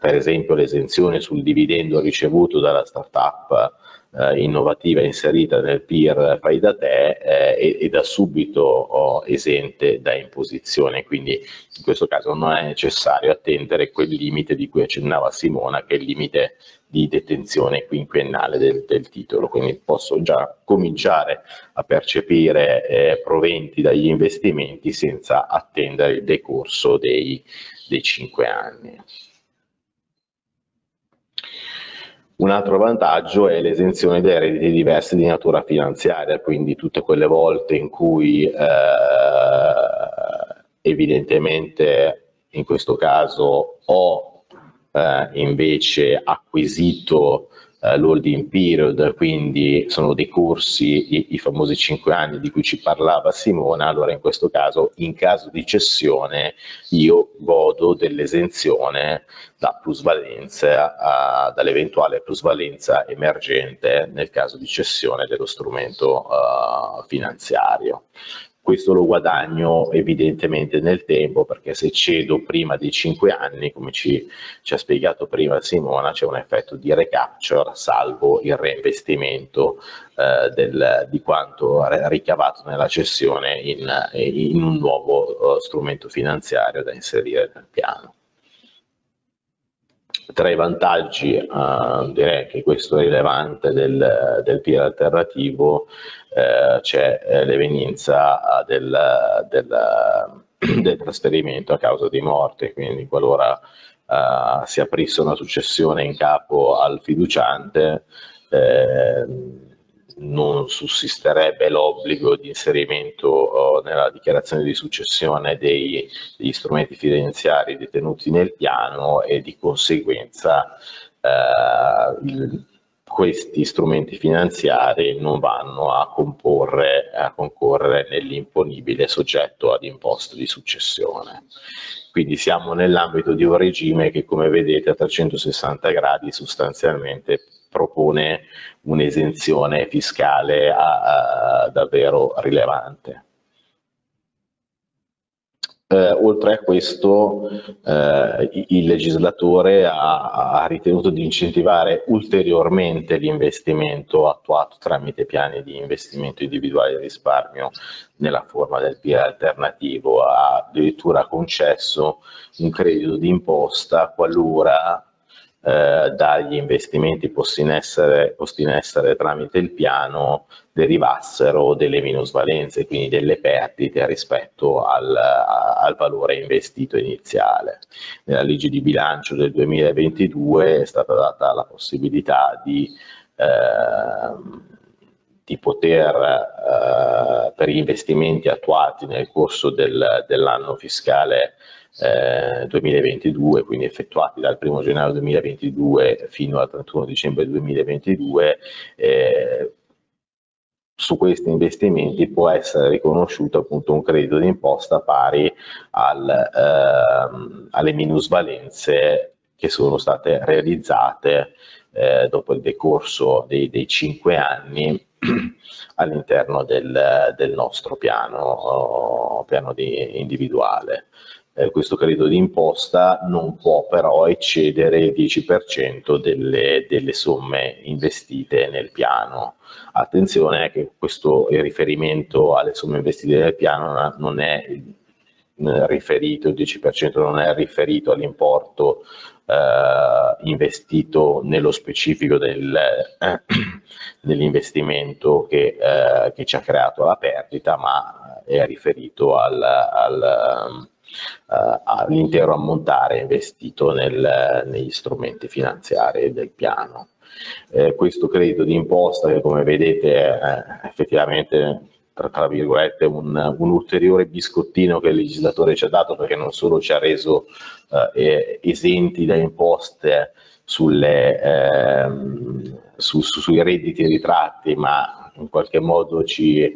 per esempio l'esenzione sul dividendo ricevuto dalla startup eh, innovativa inserita nel PIR fai da te eh, e, da subito oh, esente da imposizione, quindi in questo caso non è necessario attendere quel limite di cui accennava Simona, che è il limite di detenzione quinquennale del, del titolo, quindi posso già cominciare a percepire eh, proventi dagli investimenti senza attendere il decorso dei, dei cinque anni. Un altro vantaggio è l'esenzione dei redditi diversi di natura finanziaria, quindi tutte quelle volte in cui eh, evidentemente in questo caso ho eh, invece acquisito eh, l'holding period, quindi sono decorsi i, i famosi 5 anni di cui ci parlava Simona, allora in questo caso in caso di cessione io godo dell'esenzione da plusvalenza dall'eventuale plusvalenza emergente nel caso di cessione dello strumento uh, finanziario. Questo lo guadagno evidentemente nel tempo perché se cedo prima dei 5 anni, come ci, ci ha spiegato prima Simona, c'è un effetto di recapture salvo il reinvestimento eh, del, di quanto ricavato nella cessione in, in un nuovo uh, strumento finanziario da inserire nel piano. Tra i vantaggi, uh, direi che questo è rilevante del, del PIR alternativo, eh, c'è eh, l'evenienza eh, del, del, del, trasferimento a causa di morte, quindi qualora uh, si aprisse una successione in capo al fiduciante, eh, non sussisterebbe l'obbligo di inserimento oh, nella dichiarazione di successione dei, degli strumenti finanziari detenuti nel piano e di conseguenza eh, il, questi strumenti finanziari non vanno a, comporre, a concorrere nell'imponibile soggetto ad imposta di successione. Quindi siamo nell'ambito di un regime che come vedete a 360 gradi sostanzialmente propone un'esenzione fiscale a, a davvero rilevante. Eh, oltre a questo, eh, il legislatore ha, ha, ritenuto di incentivare ulteriormente l'investimento attuato tramite piani di investimento individuale di risparmio nella forma del PIA alternativo, ha addirittura concesso un credito d'imposta qualora eh, dagli investimenti posti in, essere, posti in, essere, tramite il piano derivassero delle minusvalenze, quindi delle perdite rispetto al, al valore investito iniziale. Nella legge di bilancio del 2022 è stata data la possibilità di eh, di poter, eh, per gli investimenti attuati nel corso del, dell'anno fiscale eh, 2022, quindi effettuati dal 1 gennaio 2022 fino al 31 dicembre 2022, eh, su questi investimenti può essere riconosciuto appunto un credito d'imposta pari al, ehm, alle minusvalenze che sono state realizzate eh, dopo il decorso dei, dei cinque anni all'interno del, del, nostro piano, piano di, individuale. Eh, questo credito d'imposta non può però eccedere il 10% delle, delle, somme investite nel piano. Attenzione che questo riferimento alle somme investite nel piano non è riferito, il 10% non è riferito all'importo eh, investito nello specifico del, eh, dell'investimento che, eh, che, ci ha creato la perdita, ma è riferito al, al Uh, all'intero ammontare investito nel, negli strumenti finanziari del piano. Eh, questo credito d'imposta che come vedete è effettivamente tra, tra virgolette un, un, ulteriore biscottino che il legislatore ci ha dato perché non solo ci ha reso eh, esenti da imposte sulle, ehm, su, su, sui redditi ritratti ma in qualche modo ci,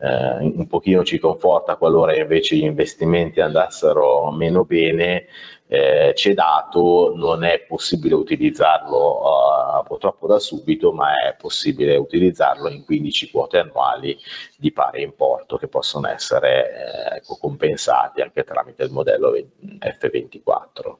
eh, un pochino ci conforta qualora invece gli investimenti andassero meno bene eh, c'è dato, non è possibile utilizzarlo uh, purtroppo da subito, ma è possibile utilizzarlo in 15 quote annuali di pari importo che possono essere eh, compensati anche tramite il modello F24.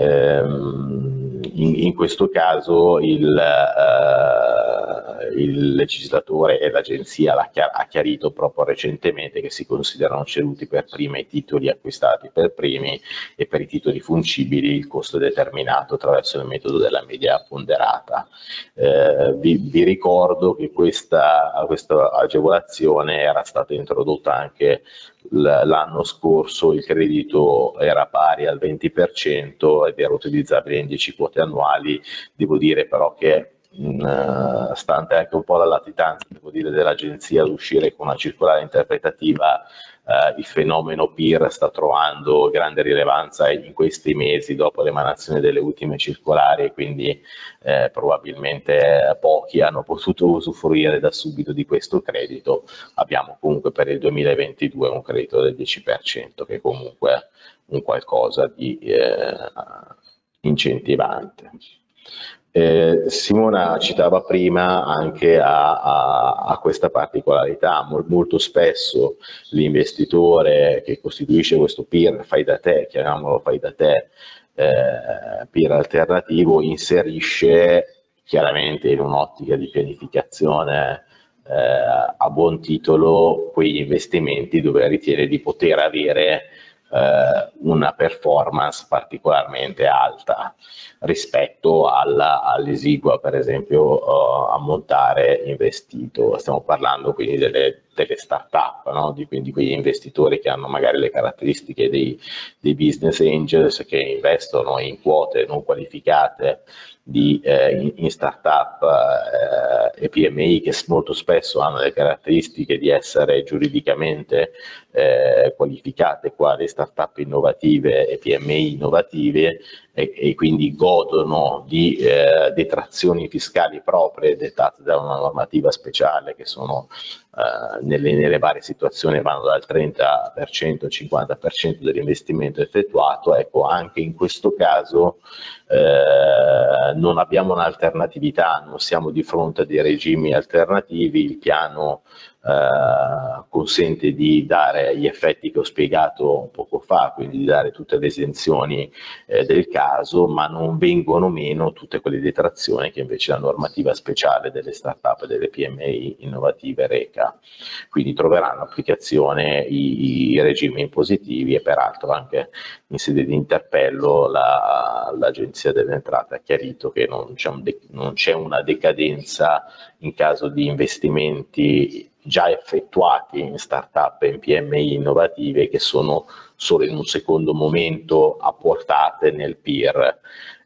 Ehm, in, in, questo caso il, uh, il legislatore e l'agenzia ha chiarito proprio recentemente che si considerano ceduti per prima i titoli acquistati per primi e per i titoli fungibili il costo determinato attraverso il metodo della media ponderata. Eh, vi, vi, ricordo che questa, questa agevolazione era stata introdotta anche l'anno scorso il credito era pari al 20% ed era utilizzabile in 10 quote annuali, devo dire però che mh, stante anche un po' la latitanza dell'agenzia ad uscire con una circolare interpretativa eh, il fenomeno PIR sta trovando grande rilevanza in questi mesi dopo l'emanazione delle ultime circolari e quindi eh, probabilmente pochi hanno potuto usufruire da subito di questo credito. Abbiamo comunque per il 2022 un credito del 10% che è comunque un qualcosa di eh, incentivante. Eh, Simona citava prima anche a, a, a questa particolarità, molto spesso l'investitore che costituisce questo peer fai da te, chiamiamolo fai da te, eh, peer alternativo, inserisce chiaramente in un'ottica di pianificazione eh, a buon titolo quegli investimenti dove ritiene di poter avere eh, una performance particolarmente alta rispetto all'esigua, per esempio, uh, ammontare investito. Stiamo parlando quindi delle, delle start-up, no? di, quindi quegli investitori che hanno magari le caratteristiche dei, dei business angels che investono in quote non qualificate di, eh, in, in start-up eh, e PMI che molto spesso hanno le caratteristiche di essere giuridicamente eh, qualificate quali start-up innovative e PMI innovative e, e quindi godono di eh, detrazioni fiscali proprie dettate da una normativa speciale che sono eh, nelle, nelle, varie situazioni vanno dal 30% al 50% dell'investimento effettuato, ecco anche in questo caso eh, non abbiamo un'alternatività, non siamo di fronte a dei regimi alternativi, il piano eh, consente di dare gli effetti che ho spiegato poco fa, quindi di dare tutte le esenzioni eh, del caso, ma non vengono meno tutte quelle detrazioni che invece la normativa speciale delle start-up e delle PMI innovative reca. Quindi troveranno applicazione i, i regimi impositivi e peraltro anche in sede di interpello l'Agenzia la, delle Entrate ha chiarito che non c'è un una decadenza in caso di investimenti già effettuati in startup e in PMI innovative che sono solo in un secondo momento apportate nel PIR.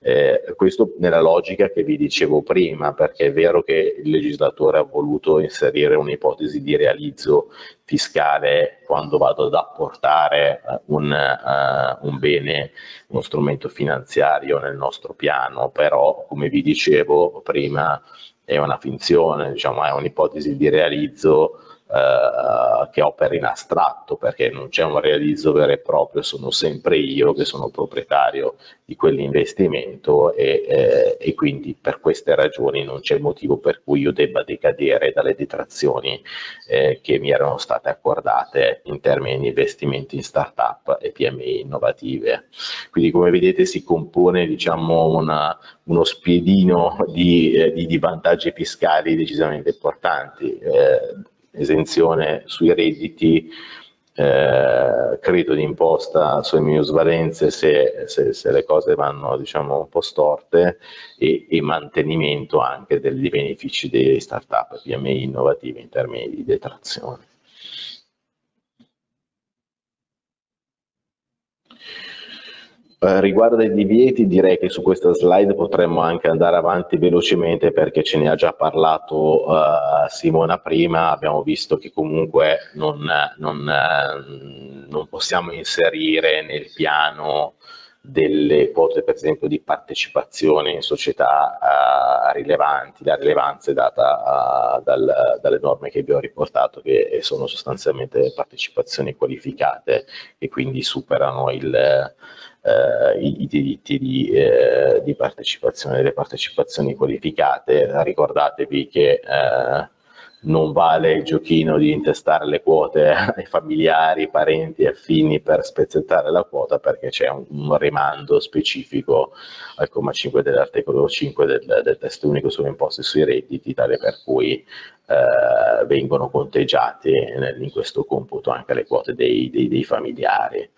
Eh, questo nella logica che vi dicevo prima, perché è vero che il legislatore ha voluto inserire un'ipotesi di realizzo fiscale quando vado ad apportare eh, un, uh, un bene, uno strumento finanziario nel nostro piano, però come vi dicevo prima è una finzione, diciamo, è un'ipotesi di realizzo eh, che opera in astratto perché non c'è un realizzo vero e proprio, sono sempre io che sono proprietario di quell'investimento e, eh, e quindi per queste ragioni non c'è motivo per cui io debba decadere dalle detrazioni eh, che mi erano state accordate in termini di investimenti in start-up e PMI innovative. Quindi come vedete si compone diciamo, una, uno spiedino di, eh, di, di, vantaggi fiscali decisamente importanti. Eh, esenzione sui redditi, eh, credito d'imposta sulle minusvalenze se, se, se, le cose vanno diciamo, un po' storte e, e mantenimento anche dei benefici dei start-up PMI innovative in termini di detrazione. Eh, riguardo ai divieti direi che su questa slide potremmo anche andare avanti velocemente perché ce ne ha già parlato uh, Simona prima, abbiamo visto che comunque non, non, uh, non possiamo inserire nel piano delle quote per esempio di partecipazione in società uh, rilevanti, la rilevanza è data uh, dal, dalle norme che vi ho riportato che sono sostanzialmente partecipazioni qualificate e quindi superano il, eh, i, i, diritti di, eh, di, partecipazione delle partecipazioni qualificate. Ricordatevi che eh, non vale il giochino di intestare le quote ai familiari, parenti e affini per spezzettare la quota perché c'è un, un rimando specifico al comma 5 dell'articolo 5 del, del testo unico sulle imposte sui redditi, tale per cui eh, vengono conteggiate in questo computo anche le quote dei, dei, dei familiari.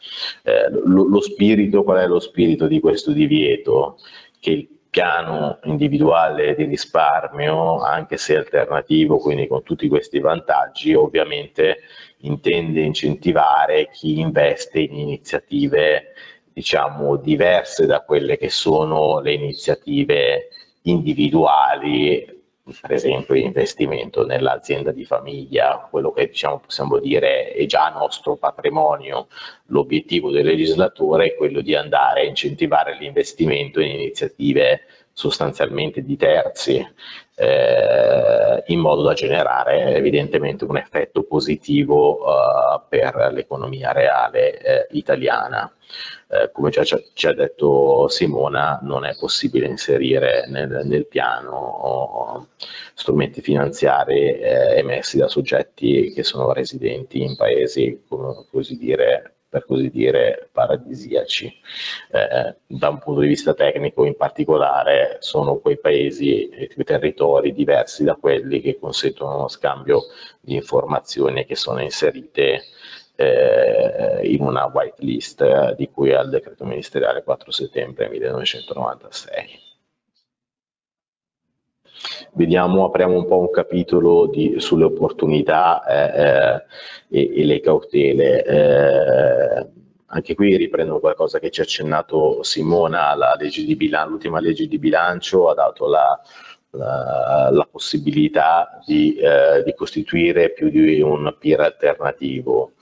Eh, lo, lo spirito, qual è lo spirito di questo divieto? Che il piano individuale di risparmio, anche se alternativo, quindi con tutti questi vantaggi, ovviamente intende incentivare chi investe in iniziative diciamo diverse da quelle che sono le iniziative individuali per esempio investimento nell'azienda di famiglia, quello che diciamo, possiamo dire è già nostro patrimonio, l'obiettivo del legislatore è quello di andare a incentivare l'investimento in iniziative sostanzialmente di terzi eh, in modo da generare evidentemente un effetto positivo eh, per l'economia reale eh, italiana. Eh, come già ci ha detto Simona, non è possibile inserire nel, nel piano strumenti finanziari eh, emessi da soggetti che sono residenti in paesi, come così dire, per così dire, paradisiaci. Eh, da un punto di vista tecnico in particolare sono quei paesi e quei territori diversi da quelli che consentono uno scambio di informazioni che sono inserite eh, in una whitelist eh, di cui al decreto ministeriale 4 settembre 1996. Vediamo, apriamo un po' un capitolo di, sulle opportunità eh, eh, e, e, le cautele. Eh, anche qui riprendo qualcosa che ci ha accennato Simona, l'ultima legge di bilancio ha dato la, la, la possibilità di, eh, di, costituire più di un peer alternativo.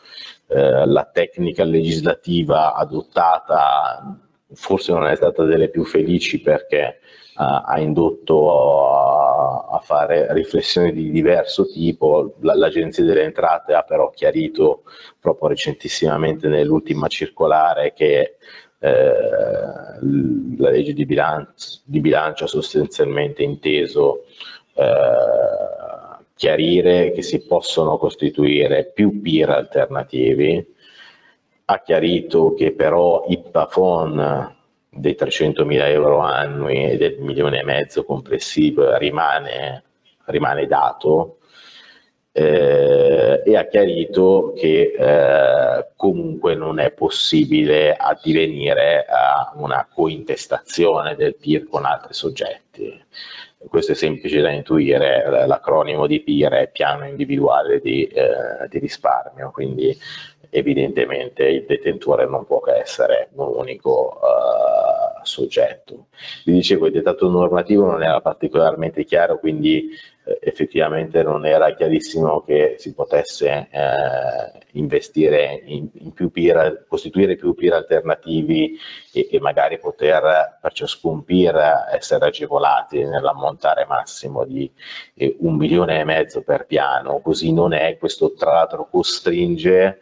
Eh, la tecnica legislativa adottata forse non è stata delle più felici perché ha indotto a, a, fare riflessioni di diverso tipo. L'Agenzia delle Entrate ha però chiarito proprio recentissimamente nell'ultima circolare che eh, la legge di bilancio, di bilancio ha sostanzialmente inteso eh, chiarire che si possono costituire più peer alternativi, ha chiarito che però i plafond dei 300.000 euro annui e del milione e mezzo complessivo rimane, rimane dato eh, e ha chiarito che eh, comunque non è possibile addivenire a una cointestazione del PIR con altri soggetti. Questo è semplice da intuire, l'acronimo di PIR è piano individuale di, eh, di risparmio, quindi evidentemente il detentore non può che essere un unico uh, soggetto. Vi dicevo, il dettato normativo non era particolarmente chiaro, quindi eh, effettivamente non era chiarissimo che si potesse eh, investire in, in, più peer, costituire più peer alternativi e, e, magari poter per ciascun peer essere agevolati nell'ammontare massimo di eh, un milione e mezzo per piano, così non è, questo tra l'altro costringe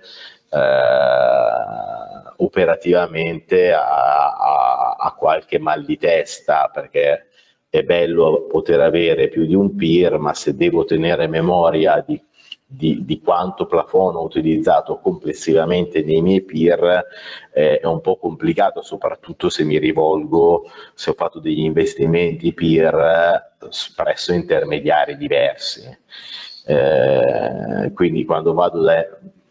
eh, operativamente a, a, a qualche mal di testa perché è bello poter avere più di un peer, ma se devo tenere memoria di, di, di quanto plafond ho utilizzato complessivamente nei miei peer, eh, è un po' complicato, soprattutto se mi rivolgo, se ho fatto degli investimenti peer eh, presso intermediari diversi. Eh, quindi quando vado da,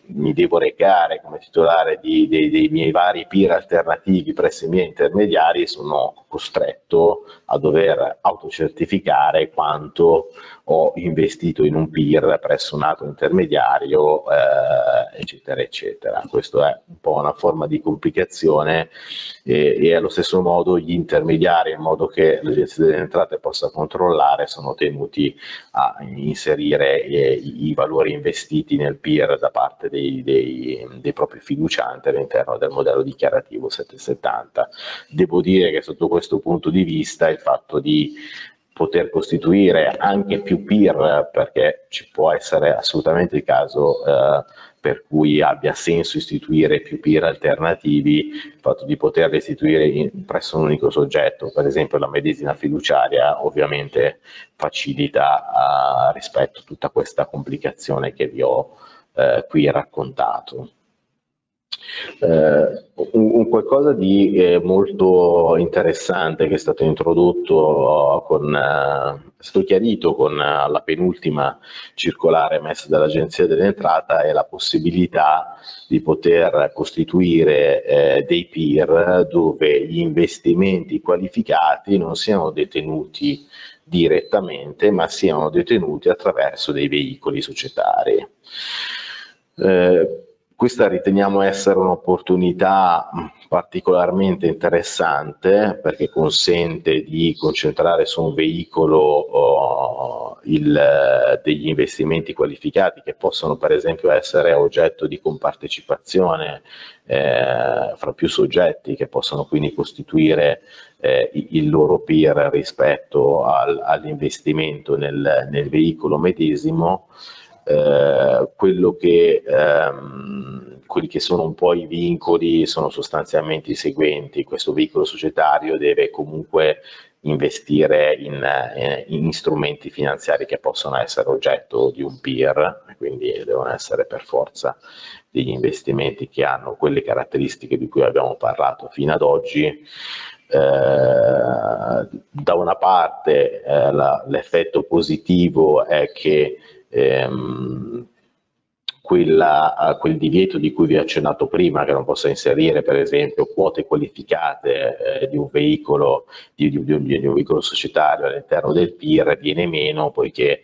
mi devo recare come titolare di, dei, dei, miei vari peer alternativi presso i miei intermediari sono costretto a dover autocertificare quanto ho investito in un peer presso un altro intermediario, eh, eccetera, eccetera. Questo è un po' una forma di complicazione e, e, allo stesso modo gli intermediari, in modo che l'Agenzia delle Entrate possa controllare, sono tenuti a inserire eh, i valori investiti nel peer da parte dei, dei, dei propri fiducianti all'interno del modello dichiarativo 770. Devo dire che sotto questo punto di vista il fatto di poter costituire anche più peer, perché ci può essere assolutamente il caso eh, per cui abbia senso istituire più peer alternativi, il fatto di poterli istituire in, presso un unico soggetto, per esempio la medicina fiduciaria, ovviamente facilita eh, rispetto a tutta questa complicazione che vi ho eh, qui raccontato. Eh, un, un, qualcosa di eh, molto interessante che è stato introdotto con, eh, è stato chiarito con uh, la penultima circolare emessa dall'Agenzia dell'Entrata è la possibilità di poter costituire eh, dei peer dove gli investimenti qualificati non siano detenuti direttamente ma siano detenuti attraverso dei veicoli societari. Eh, questa riteniamo essere un'opportunità particolarmente interessante perché consente di concentrare su un veicolo oh, il, degli investimenti qualificati che possono per esempio essere oggetto di compartecipazione eh, fra più soggetti che possono quindi costituire eh, il loro peer rispetto al, all'investimento nel, nel veicolo medesimo eh, quello che, ehm, quelli che sono un po' i vincoli sono sostanzialmente i seguenti. Questo veicolo societario deve comunque investire in, eh, in, strumenti finanziari che possono essere oggetto di un peer, quindi devono essere per forza degli investimenti che hanno quelle caratteristiche di cui abbiamo parlato fino ad oggi. Eh, da una parte eh, l'effetto positivo è che ehm, quella, quel divieto di cui vi ho accennato prima, che non possa inserire per esempio quote qualificate eh, di, un veicolo, di, di, di, un veicolo societario all'interno del PIR, viene meno poiché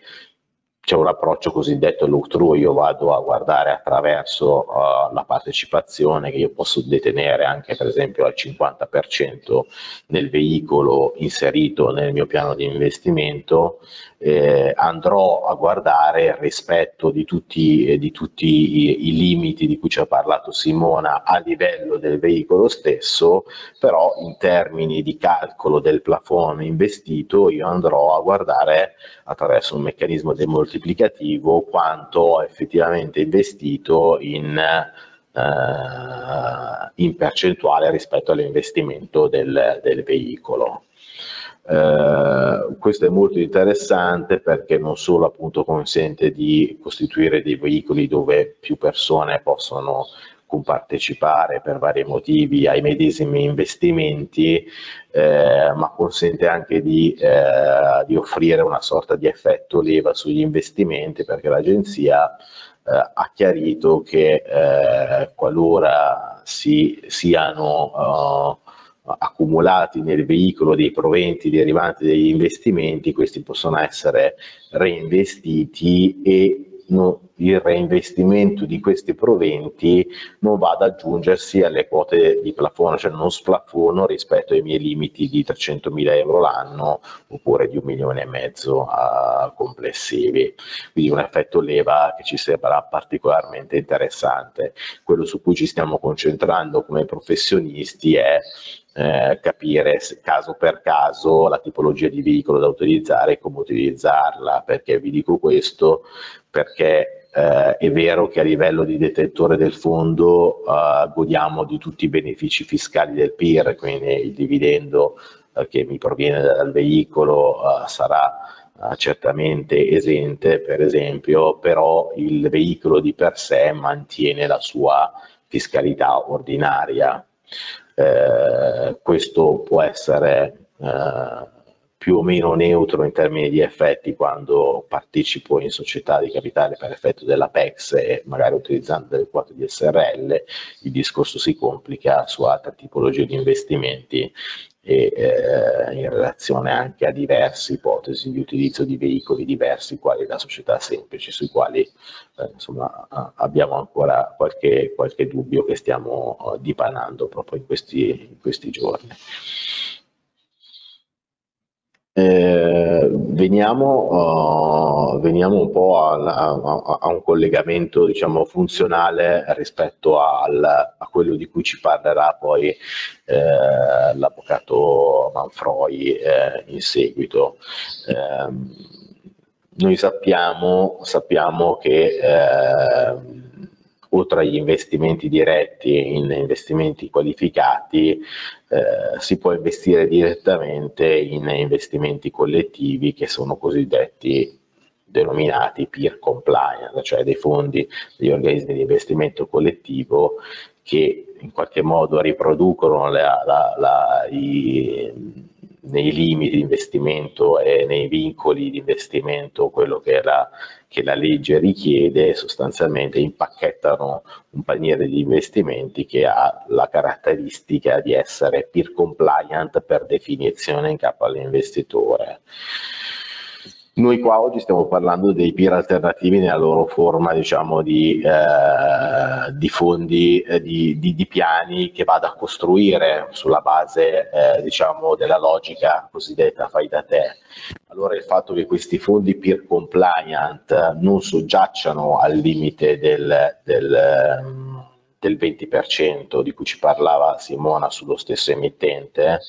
c'è un approccio cosiddetto look-through, io vado a guardare attraverso uh, la partecipazione che io posso detenere anche per esempio al 50% nel veicolo inserito nel mio piano di investimento, eh, andrò a guardare il rispetto di tutti, eh, di tutti i, i, limiti di cui ci ha parlato Simona a livello del veicolo stesso, però in termini di calcolo del plafond investito io andrò a guardare attraverso un meccanismo demoltiplicativo moltiplicativo quanto ho effettivamente investito in, eh, in percentuale rispetto all'investimento del, del veicolo. Uh, questo è molto interessante perché non solo appunto consente di costituire dei veicoli dove più persone possono compartecipare per vari motivi ai medesimi investimenti, eh, ma consente anche di, eh, di, offrire una sorta di effetto leva sugli investimenti perché l'agenzia eh, ha chiarito che eh, qualora si, siano accumulati nel veicolo dei proventi derivanti dagli investimenti, questi possono essere reinvestiti e il reinvestimento di questi proventi non va ad aggiungersi alle quote di plafond, cioè non splafono rispetto ai miei limiti di 300.000 euro l'anno oppure di un milione e mezzo uh, complessivi. Quindi un effetto leva che ci sembra particolarmente interessante. Quello su cui ci stiamo concentrando come professionisti è eh, capire caso per caso la tipologia di veicolo da utilizzare e come utilizzarla. Perché vi dico questo? Perché eh, è vero che a livello di detentore del fondo eh, godiamo di tutti i benefici fiscali del PIR, quindi il dividendo eh, che mi proviene dal veicolo eh, sarà certamente esente, per esempio, però il veicolo di per sé mantiene la sua fiscalità ordinaria. Eh, questo può essere eh, più o meno neutro in termini di effetti quando partecipo in società di capitale per effetto della PEX e magari utilizzando delle quote di SRL, il discorso si complica su altre tipologie di investimenti e eh, in relazione anche a diverse ipotesi di utilizzo di veicoli diversi quali la società semplice sui quali eh, insomma, abbiamo ancora qualche, qualche, dubbio che stiamo uh, dipanando proprio in questi, in questi giorni. Eh, veniamo, uh, veniamo, un po' a, a, a un collegamento diciamo, funzionale rispetto al, a quello di cui ci parlerà poi eh, l'avvocato Manfroi eh, in seguito. Ehm, noi sappiamo, sappiamo che ehm, oltre agli investimenti diretti in investimenti qualificati, eh, si può investire direttamente in investimenti collettivi che sono cosiddetti denominati peer compliant, cioè dei fondi degli organismi di investimento collettivo che in qualche modo riproducono la, la, la, i, nei limiti di investimento e nei vincoli di investimento quello che la, che la legge richiede, sostanzialmente impacchettano un paniere di investimenti che ha la caratteristica di essere peer compliant per definizione in capo all'investitore. Noi qua oggi stiamo parlando dei peer alternativi nella loro forma diciamo, di, eh, di fondi, eh, di, di, di, piani che vado a costruire sulla base eh, diciamo, della logica cosiddetta fai da te. Allora il fatto che questi fondi peer compliant non soggiacciano al limite del, del, del 20% di cui ci parlava Simona sullo stesso emittente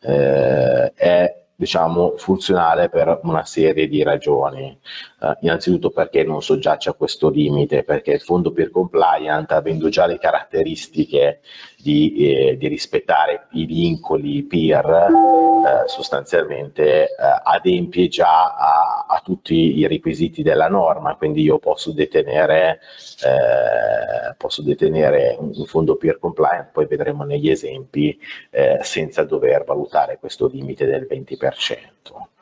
eh, è diciamo, funzionale per una serie di ragioni. Uh, innanzitutto perché non soggiace a questo limite, perché il fondo peer compliant, avendo già le caratteristiche di, eh, di rispettare i vincoli peer, eh, sostanzialmente eh, adempie già a, a, tutti i requisiti della norma, quindi io posso detenere, eh, posso detenere un, un, fondo peer compliant, poi vedremo negli esempi, eh, senza dover valutare questo limite del 20%.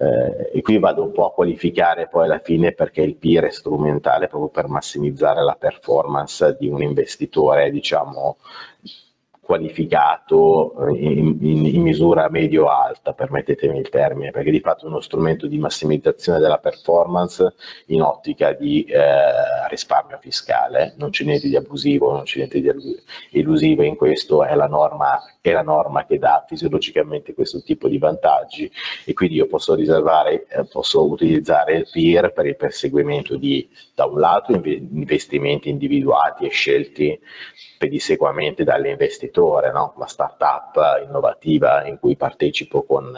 Eh, e qui vado un po' a qualificare poi alla fine perché il peer è strumentale proprio per massimizzare la performance di un investitore, diciamo, qualificato eh, in, in, in misura medio-alta, permettetemi il termine, perché di fatto è uno strumento di massimizzazione della performance in ottica di eh, risparmio fiscale, non c'è niente di abusivo, non c'è niente di elusivo in questo, è la, norma, è la norma che dà fisiologicamente questo tipo di vantaggi e quindi io posso riservare, eh, posso utilizzare il PIR per il perseguimento di, da un lato, investimenti individuati e scelti pedissequamente dall'investitore, no? la startup innovativa in cui partecipo con,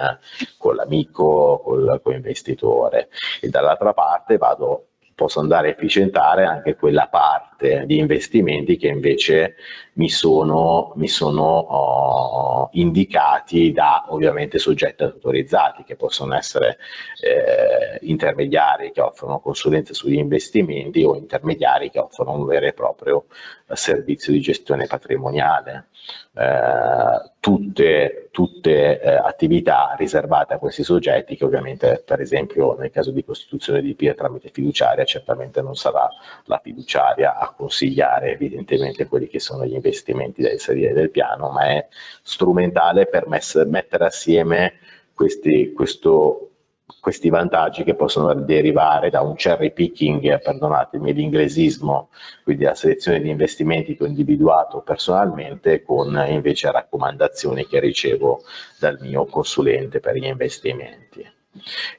con l'amico, col co-investitore e dall'altra parte vado posso andare a efficientare anche quella parte di investimenti che invece mi sono, mi sono oh, indicati da ovviamente soggetti autorizzati che possono essere eh, intermediari che offrono consulenze sugli investimenti o intermediari che offrono un vero e proprio servizio di gestione patrimoniale. Eh, tutte, tutte eh, attività riservate a questi soggetti che ovviamente per esempio nel caso di costituzione di PIA tramite fiduciaria certamente non sarà la fiduciaria a consigliare evidentemente quelli che sono gli investimenti da inserire nel piano ma è strumentale per mettere assieme questi, questo questi vantaggi che possono derivare da un cherry picking, perdonatemi l'inglesismo, quindi la selezione di investimenti che ho individuato personalmente con invece raccomandazioni che ricevo dal mio consulente per gli investimenti.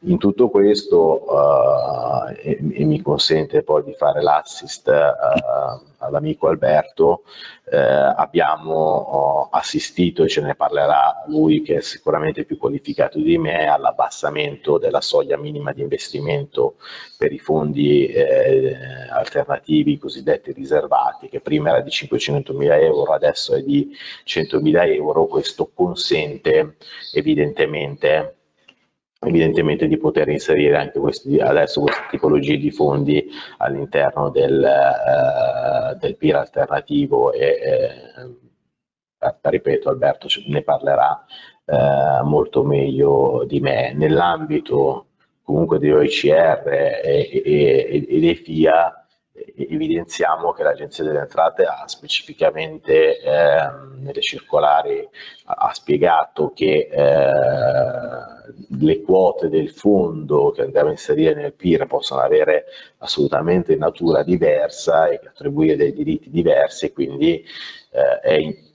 In tutto questo uh, e, e, mi consente poi di fare l'assist uh, all'amico Alberto, uh, abbiamo oh, assistito e ce ne parlerà lui che è sicuramente più qualificato di me all'abbassamento della soglia minima di investimento per i fondi eh, alternativi cosiddetti riservati che prima era di 500 mila euro, adesso è di 100 mila euro, questo consente evidentemente evidentemente di poter inserire anche questi, adesso queste tipologie di fondi all'interno del, eh, del PIR alternativo e eh, ripeto Alberto ne parlerà eh, molto meglio di me. Nell'ambito comunque di OICR e, e, e dei FIA evidenziamo che l'Agenzia delle Entrate ha specificamente eh, nelle circolari ha spiegato che eh, le quote del fondo che andiamo a inserire nel PIR possono avere assolutamente natura diversa e attribuire dei diritti diversi, quindi eh, è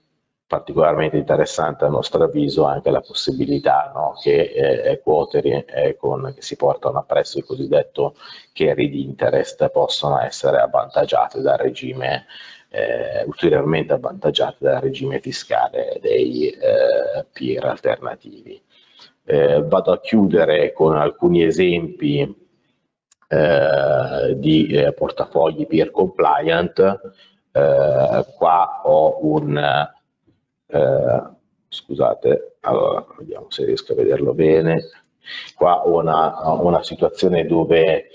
particolarmente interessante a nostro avviso anche la possibilità no, che eh, quote eh, che si portano appresso il cosiddetto carry di interest possano essere avvantaggiate dal regime eh, ulteriormente avvantaggiate dal regime fiscale dei eh, peer alternativi. Eh, vado a chiudere con alcuni esempi eh, di portafogli peer compliant. qua ho un eh, scusate, allora vediamo se riesco a vederlo bene. Qua ho una, una situazione dove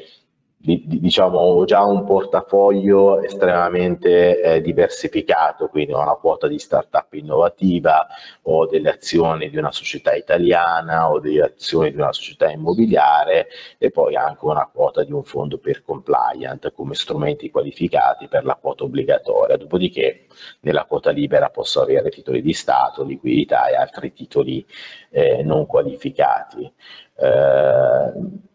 diciamo, ho già un portafoglio estremamente eh, diversificato, quindi ho una quota di startup innovativa, ho delle azioni di una società italiana, ho delle azioni di una società immobiliare e poi anche una quota di un fondo per compliant come strumenti qualificati per la quota obbligatoria. Dopodiché nella quota libera posso avere titoli di Stato, liquidità e altri titoli eh, non qualificati. Eh,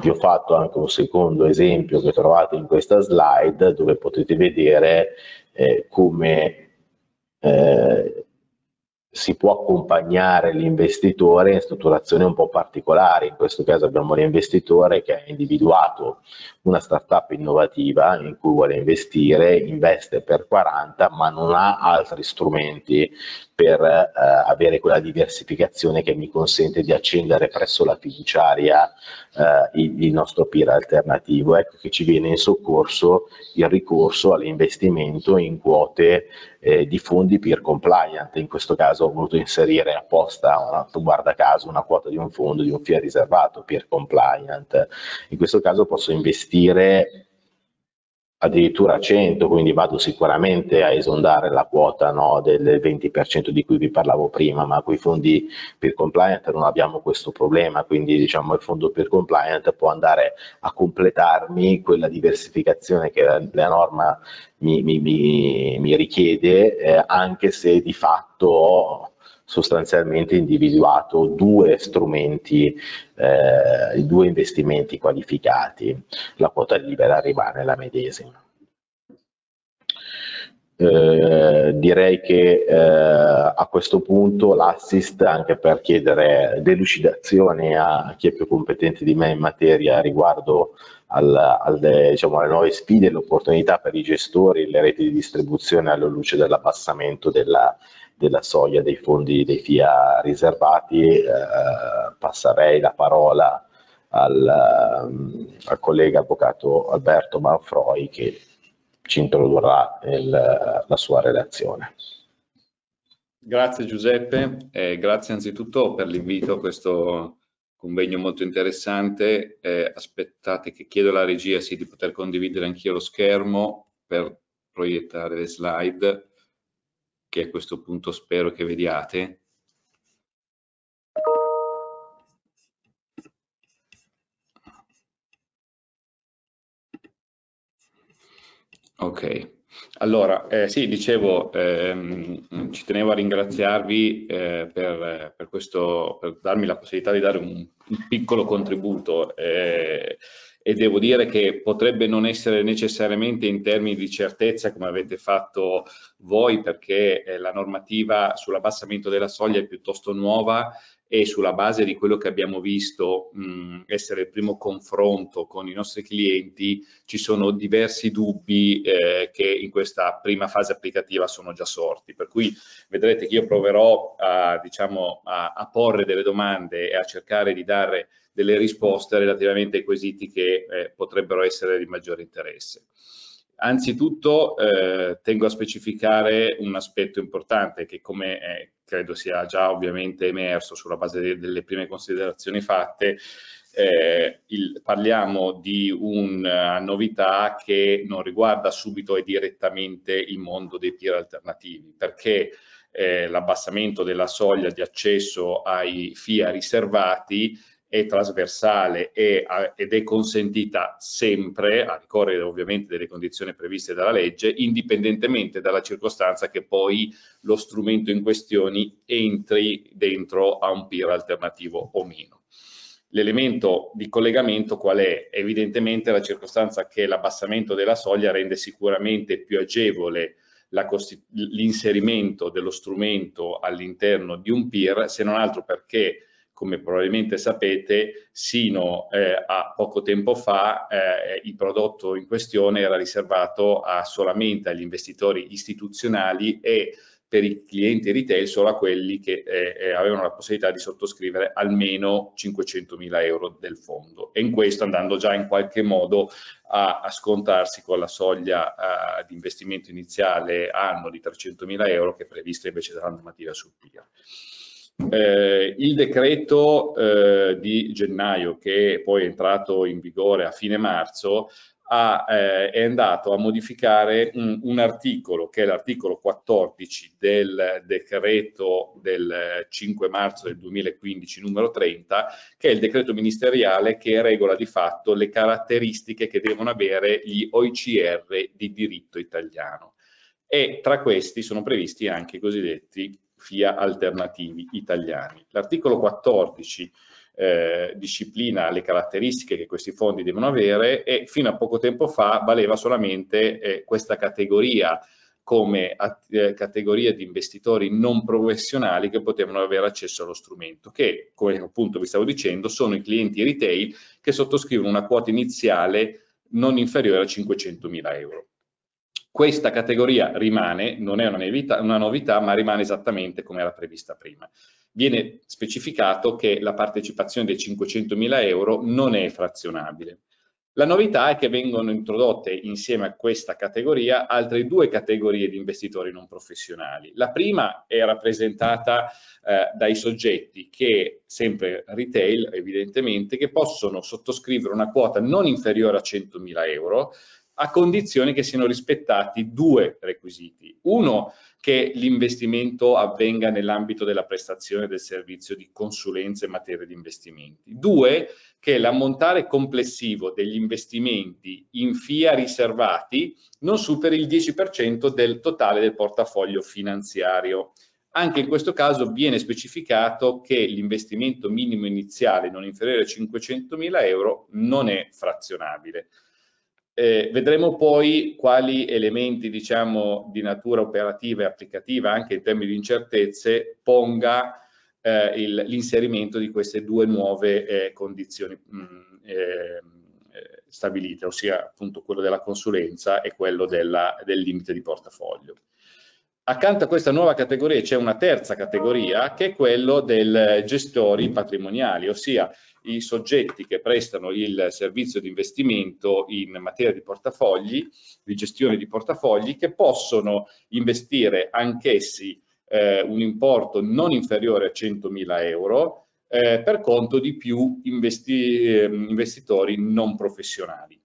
vi ho fatto anche un secondo esempio che trovate in questa slide dove potete vedere eh, come eh, si può accompagnare l'investitore in strutturazioni un po' particolari. In questo caso abbiamo l'investitore che ha individuato una startup innovativa in cui vuole investire, investe per 40 ma non ha altri strumenti per eh, avere quella diversificazione che mi consente di accendere presso la fiduciaria eh, il, il, nostro PIR alternativo. Ecco che ci viene in soccorso il ricorso all'investimento in quote eh, di fondi peer compliant. In questo caso ho voluto inserire apposta, guarda caso, una quota di un fondo di un FIA riservato peer compliant. In questo caso posso investire addirittura 100, quindi vado sicuramente a esondare la quota no, del 20% di cui vi parlavo prima, ma con i fondi per compliant non abbiamo questo problema, quindi diciamo il fondo per compliant può andare a completarmi quella diversificazione che la, norma mi, mi, mi, mi richiede, eh, anche se di fatto ho sostanzialmente individuato due strumenti, eh, due investimenti qualificati, la quota libera rimane la medesima. Eh, direi che eh, a questo punto l'assist, anche per chiedere delucidazioni a chi è più competente di me in materia riguardo al, al, diciamo, alle nuove sfide e le opportunità per i gestori, le reti di distribuzione alla luce dell'abbassamento della, della soglia dei fondi dei FIA riservati, eh, passerei la parola al, al, collega avvocato Alberto Manfroi che ci introdurrà il, la sua relazione. Grazie Giuseppe, eh, grazie anzitutto per l'invito a questo convegno molto interessante. Eh, aspettate che chiedo alla regia sì, di poter condividere anch'io lo schermo per proiettare le slide che a questo punto spero che vediate. Ok, Allora, eh, sì, dicevo, ehm, ci tenevo a ringraziarvi eh, per, per, questo, per darmi la possibilità di dare un, un piccolo contributo eh, e devo dire che potrebbe non essere necessariamente in termini di certezza come avete fatto voi perché eh, la normativa sull'abbassamento della soglia è piuttosto nuova e sulla base di quello che abbiamo visto mh, essere il primo confronto con i nostri clienti ci sono diversi dubbi eh, che in questa prima fase applicativa sono già sorti per cui vedrete che io proverò a, diciamo, a, a porre delle domande e a cercare di dare delle risposte relativamente ai quesiti che eh, potrebbero essere di maggiore interesse. Anzitutto eh, tengo a specificare un aspetto importante che come eh, credo sia già ovviamente emerso sulla base de delle prime considerazioni fatte, eh, il, parliamo di una novità che non riguarda subito e direttamente il mondo dei peer alternativi, perché eh, l'abbassamento della soglia di accesso ai FIA riservati è trasversale e, ed è consentita sempre, a ricorrere ovviamente delle condizioni previste dalla legge, indipendentemente dalla circostanza che poi lo strumento in questione entri dentro a un peer alternativo o meno. L'elemento di collegamento qual è? Evidentemente la circostanza che l'abbassamento della soglia rende sicuramente più agevole l'inserimento dello strumento all'interno di un peer, se non altro perché come probabilmente sapete, sino eh, a poco tempo fa eh, il prodotto in questione era riservato a, solamente agli investitori istituzionali e per i clienti retail solo a quelli che eh, eh avevano la possibilità di sottoscrivere almeno 500.000 euro del fondo e in questo andando già in qualche modo a, a scontarsi con la soglia uh, di investimento iniziale anno di 300.000 euro che è prevista invece dalla normativa sul PIA. Eh, il decreto eh, di gennaio, che poi è entrato in vigore a fine marzo, ha, eh, è andato a modificare un, un articolo, che è l'articolo 14 del decreto del 5 marzo del 2015, numero 30, che è il decreto ministeriale che regola di fatto le caratteristiche che devono avere gli OICR di diritto italiano. E tra questi sono previsti anche i cosiddetti FIA alternativi italiani. L'articolo 14 eh, disciplina le caratteristiche che questi fondi devono avere e fino a poco tempo fa valeva solamente eh, questa categoria come eh, categoria di investitori non professionali che potevano avere accesso allo strumento, che come appunto vi stavo dicendo sono i clienti retail che sottoscrivono una quota iniziale non inferiore a 500.000 euro. Questa categoria rimane, non è una novità, una novità ma rimane esattamente come era prevista prima. Viene specificato che la partecipazione dei 500.000 euro non è frazionabile. La novità è che vengono introdotte insieme a questa categoria altre due categorie di investitori non professionali. La prima è rappresentata eh, dai soggetti che, sempre retail evidentemente, che possono sottoscrivere una quota non inferiore a 100.000 euro a condizione che siano rispettati due requisiti. Uno, che l'investimento avvenga nell'ambito della prestazione del servizio di consulenza in materia di investimenti. Due, che l'ammontare complessivo degli investimenti in FIA riservati non superi il 10% del totale del portafoglio finanziario. Anche in questo caso viene specificato che l'investimento minimo iniziale non inferiore a 500.000 euro non è frazionabile. Eh, vedremo poi quali elementi diciamo, di natura operativa e applicativa, anche in termini di incertezze, ponga eh, l'inserimento di queste due nuove eh, condizioni mm, eh, stabilite, ossia appunto quello della consulenza e quello della, del limite di portafoglio. Accanto a questa nuova categoria c'è una terza categoria che è quello del gestori patrimoniali, ossia i soggetti che prestano il servizio di investimento in materia di portafogli, di gestione di portafogli, che possono investire anch'essi eh, un importo non inferiore a 100.000 euro eh, per conto di più investi eh, investitori non professionali.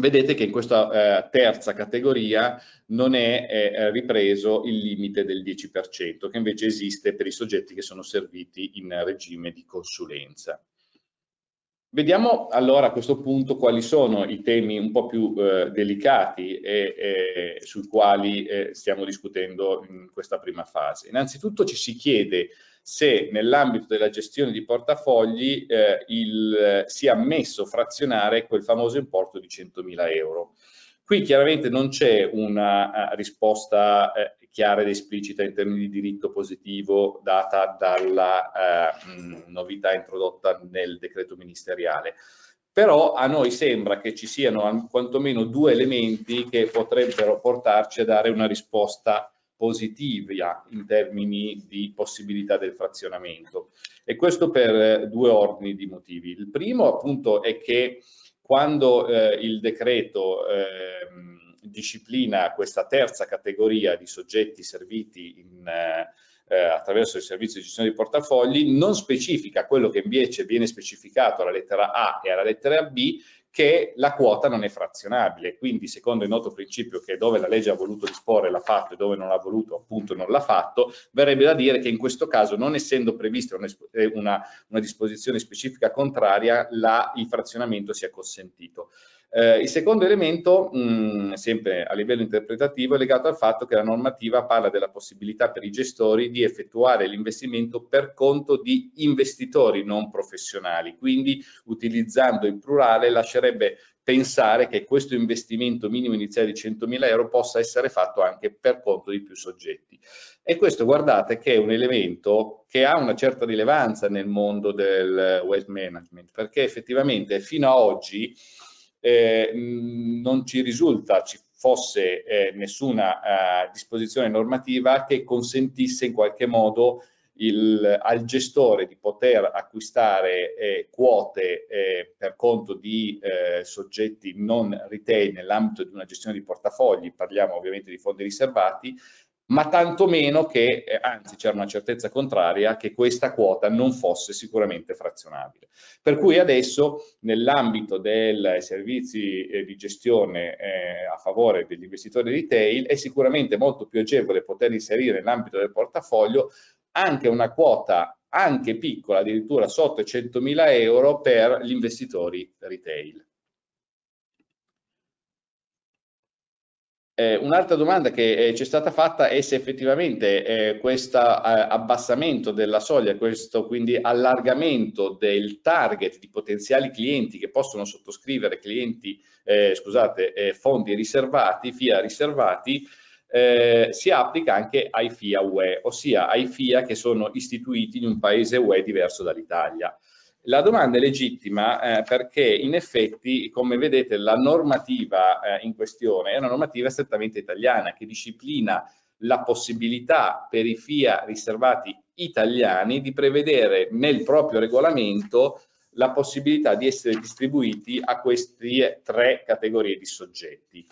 Vedete che in questa eh, terza categoria non è eh, ripreso il limite del 10%, che invece esiste per i soggetti che sono serviti in regime di consulenza. Vediamo allora a questo punto quali sono i temi un po' più eh, delicati e, e, sui quali eh, stiamo discutendo in questa prima fase. Innanzitutto ci si chiede se nell'ambito della gestione di portafogli eh, il, sia ammesso frazionare quel famoso importo di 100.000 euro. Qui chiaramente non c'è una uh, risposta eh, chiara ed esplicita in termini di diritto positivo data dalla uh, mh, novità introdotta nel decreto ministeriale. Però a noi sembra che ci siano quantomeno due elementi che potrebbero portarci a dare una risposta positiva in termini di possibilità del frazionamento e questo per due ordini di motivi. Il primo appunto è che quando eh, il decreto eh, disciplina questa terza categoria di soggetti serviti in, eh, attraverso il servizio di gestione di portafogli, non specifica quello che invece viene specificato alla lettera A e alla lettera B, che la quota non è frazionabile, quindi secondo il noto principio che dove la legge ha voluto disporre l'ha fatto e dove non l'ha voluto appunto non l'ha fatto, verrebbe da dire che in questo caso non essendo prevista una, una, una disposizione specifica contraria, la, il frazionamento sia consentito. Eh, il secondo elemento, mh, sempre a livello interpretativo, è legato al fatto che la normativa parla della possibilità per i gestori di effettuare l'investimento per conto di investitori non professionali, quindi utilizzando il plurale lascerebbe pensare che questo investimento minimo iniziale di 100.000 euro possa essere fatto anche per conto di più soggetti. E questo guardate che è un elemento che ha una certa rilevanza nel mondo del wealth management, perché effettivamente fino a oggi eh, non ci risulta ci fosse eh, nessuna eh, disposizione normativa che consentisse in qualche modo il, al gestore di poter acquistare eh, quote eh, per conto di eh, soggetti non retail nell'ambito di una gestione di portafogli, parliamo ovviamente di fondi riservati, ma tantomeno che, eh, anzi c'era una certezza contraria, che questa quota non fosse sicuramente frazionabile. Per cui adesso nell'ambito dei servizi eh, di gestione eh, a favore degli investitori retail è sicuramente molto più agevole poter inserire nell'ambito del portafoglio anche una quota anche piccola, addirittura sotto i 100.000 euro per gli investitori retail. Eh, Un'altra domanda che eh, ci è stata fatta è se effettivamente eh, questo eh, abbassamento della soglia, questo quindi allargamento del target di potenziali clienti che possono sottoscrivere clienti, eh, scusate, eh, fondi riservati, FIA riservati, si applica anche ai FIA UE, ossia ai FIA che sono istituiti in un paese UE diverso dall'Italia. La domanda è legittima eh, perché in effetti, come vedete, la normativa eh, in questione è una normativa strettamente italiana che disciplina la possibilità per i FIA riservati italiani di prevedere nel proprio regolamento la possibilità di essere distribuiti a queste tre categorie di soggetti.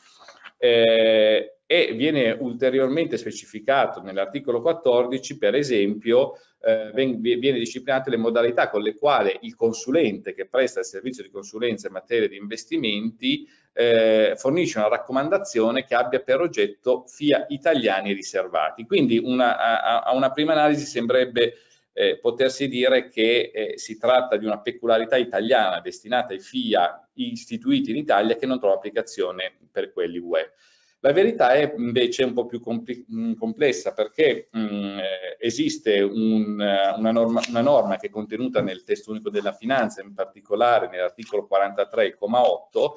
Eh, e viene ulteriormente specificato nell'articolo 14, per esempio, eh, viene disciplinate le modalità con le quali il consulente che presta il servizio di consulenza in materia di investimenti eh, fornisce una raccomandazione che abbia per oggetto FIA italiani riservati. Quindi una, a, a, una prima analisi sembrerebbe eh, potersi dire che eh, si tratta di una peculiarità italiana destinata ai FIA istituiti in Italia che non trova applicazione per quelli UE. La verità è invece un po' più mm, complessa perché mh, mm, esiste un, una, norma, una, norma, che è contenuta nel testo unico della finanza, in particolare nell'articolo 43,8,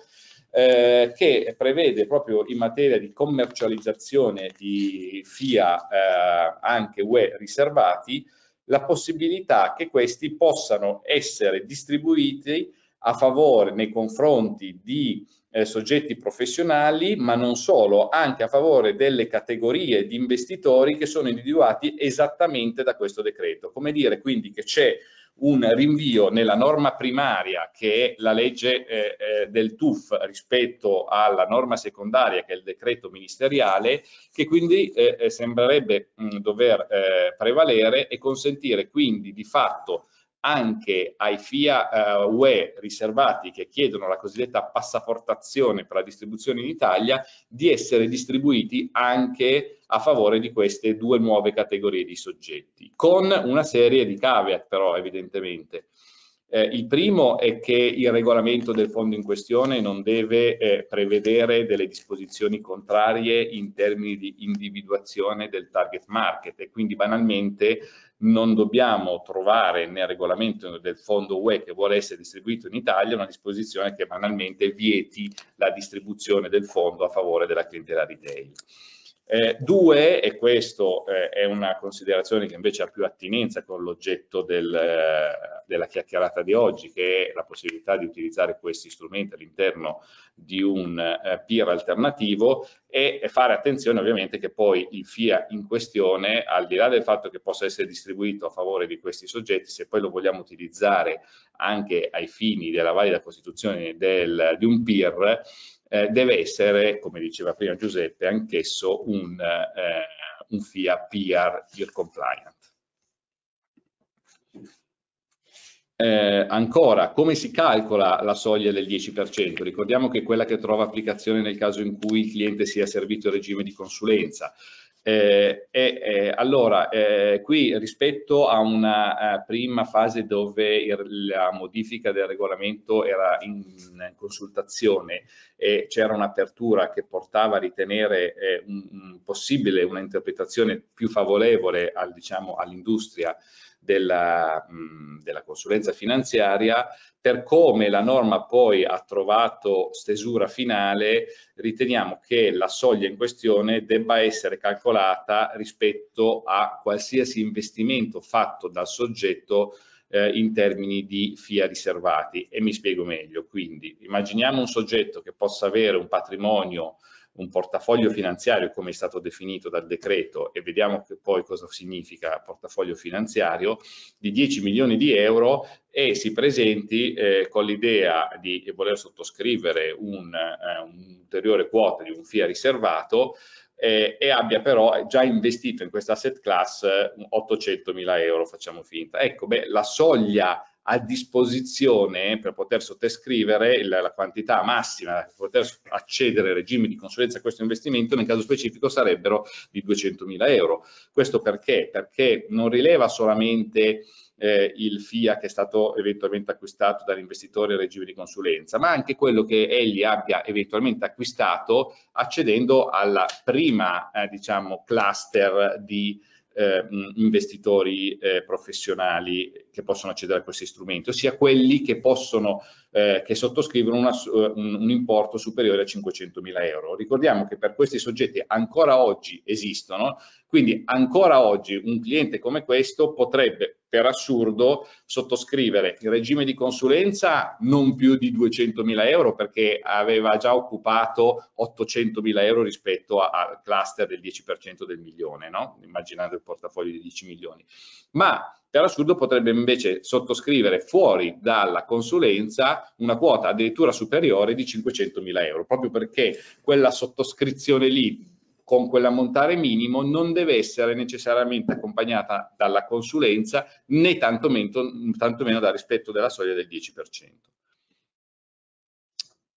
eh, che prevede proprio in materia di commercializzazione di FIA eh, anche UE riservati la possibilità che questi possano essere distribuiti a favore nei confronti di eh, soggetti professionali, ma non solo, anche a favore delle categorie di investitori che sono individuati esattamente da questo decreto. Come dire quindi che c'è un rinvio nella norma primaria che è la legge eh, eh, del TUF rispetto alla norma secondaria che è il decreto ministeriale che quindi eh, eh sembrerebbe mh, dover eh, prevalere e consentire quindi di fatto anche ai FIA uh, UE riservati che chiedono la cosiddetta passaportazione per la distribuzione in Italia di essere distribuiti anche a favore di queste due nuove categorie di soggetti, con una serie di caveat però evidentemente. Eh, il primo è che il regolamento del fondo in questione non deve eh, prevedere delle disposizioni contrarie in termini di individuazione del target market e quindi banalmente non dobbiamo trovare nel regolamento del fondo UE che vuole essere distribuito in Italia una disposizione che banalmente vieti la distribuzione del fondo a favore della clientela retail. Eh, due, e questo eh, è una considerazione che invece ha più attinenza con l'oggetto del, eh, della chiacchierata di oggi, che è la possibilità di utilizzare questi strumenti all'interno di un eh, peer alternativo e, fare attenzione ovviamente che poi il FIA in questione, al di là del fatto che possa essere distribuito a favore di questi soggetti, se poi lo vogliamo utilizzare anche ai fini della valida costituzione del, di un peer, eh, deve essere, come diceva prima Giuseppe, anch'esso un, eh, un FIA PR, peer compliant. Eh, ancora, come si calcola la soglia del 10%? Ricordiamo che è quella che trova applicazione nel caso in cui il cliente sia servito in regime di consulenza. Eh, eh, allora, eh, qui rispetto a una uh, prima fase dove il, la modifica del regolamento era in, in consultazione e c'era un'apertura che portava a ritenere eh, un, un possibile una interpretazione più favorevole al, diciamo, all'industria della, mh, della consulenza finanziaria, per come la norma poi ha trovato stesura finale, riteniamo che la soglia in questione debba essere calcolata rispetto a qualsiasi investimento fatto dal soggetto eh, in termini di FIA riservati. E mi spiego meglio. Quindi immaginiamo un soggetto che possa avere un patrimonio un portafoglio finanziario come è stato definito dal decreto e vediamo che poi cosa significa portafoglio finanziario di 10 milioni di euro e si presenti eh, con l'idea di voler sottoscrivere un, eh, un'ulteriore quota di un FIA riservato eh, e abbia però già investito in questa asset class 800 mila euro, facciamo finta. Ecco, beh, la soglia a disposizione per poter sottoscrivere la, la quantità massima per poter accedere al regime di consulenza a questo investimento nel caso specifico sarebbero di 200.000 euro. Questo perché? Perché non rileva solamente eh, il FIA che è stato eventualmente acquistato dall'investitore in regime di consulenza, ma anche quello che egli abbia eventualmente acquistato accedendo alla prima eh, diciamo, cluster di eh, investitori eh, professionali che possono accedere a questi strumenti, ossia quelli che possono eh, che sottoscrivono una, un, un, importo superiore a 500 mila euro. Ricordiamo che per questi soggetti ancora oggi esistono, quindi ancora oggi un cliente come questo potrebbe per assurdo sottoscrivere il regime di consulenza non più di 200 mila euro perché aveva già occupato 800 mila euro rispetto al cluster del 10% del milione, no? immaginando il portafoglio di 10 milioni, ma per assurdo potrebbe invece sottoscrivere fuori dalla consulenza una quota addirittura superiore di 500 mila euro, proprio perché quella sottoscrizione lì con quell'ammontare minimo non deve essere necessariamente accompagnata dalla consulenza né tantomeno, tantomeno dal rispetto della soglia del 10%.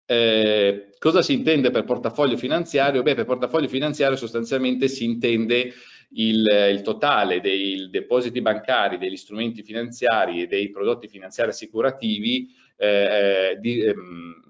Eh, cosa si intende per portafoglio finanziario? Beh, per portafoglio finanziario sostanzialmente si intende il, il, totale dei depositi bancari, degli strumenti finanziari e dei prodotti finanziari assicurativi eh, eh di, ehm,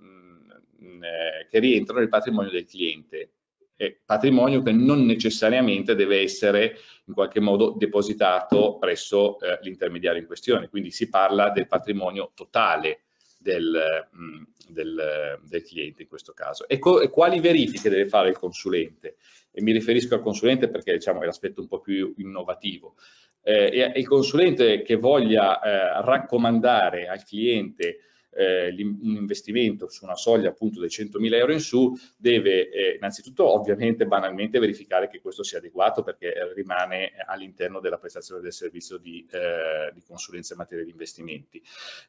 eh, che rientrano nel patrimonio del cliente. Eh, patrimonio che non necessariamente deve essere in qualche modo depositato presso eh, l'intermediario in questione, quindi si parla del patrimonio totale del, mm, del, del, cliente in questo caso. E, e, quali verifiche deve fare il consulente? E mi riferisco al consulente perché diciamo, è l'aspetto un po' più innovativo. Eh, il consulente che voglia eh, raccomandare al cliente eh, un investimento su una soglia appunto dei 100.000 euro in su deve eh, innanzitutto ovviamente banalmente verificare che questo sia adeguato perché rimane all'interno della prestazione del servizio di, eh, di, consulenza in materia di investimenti.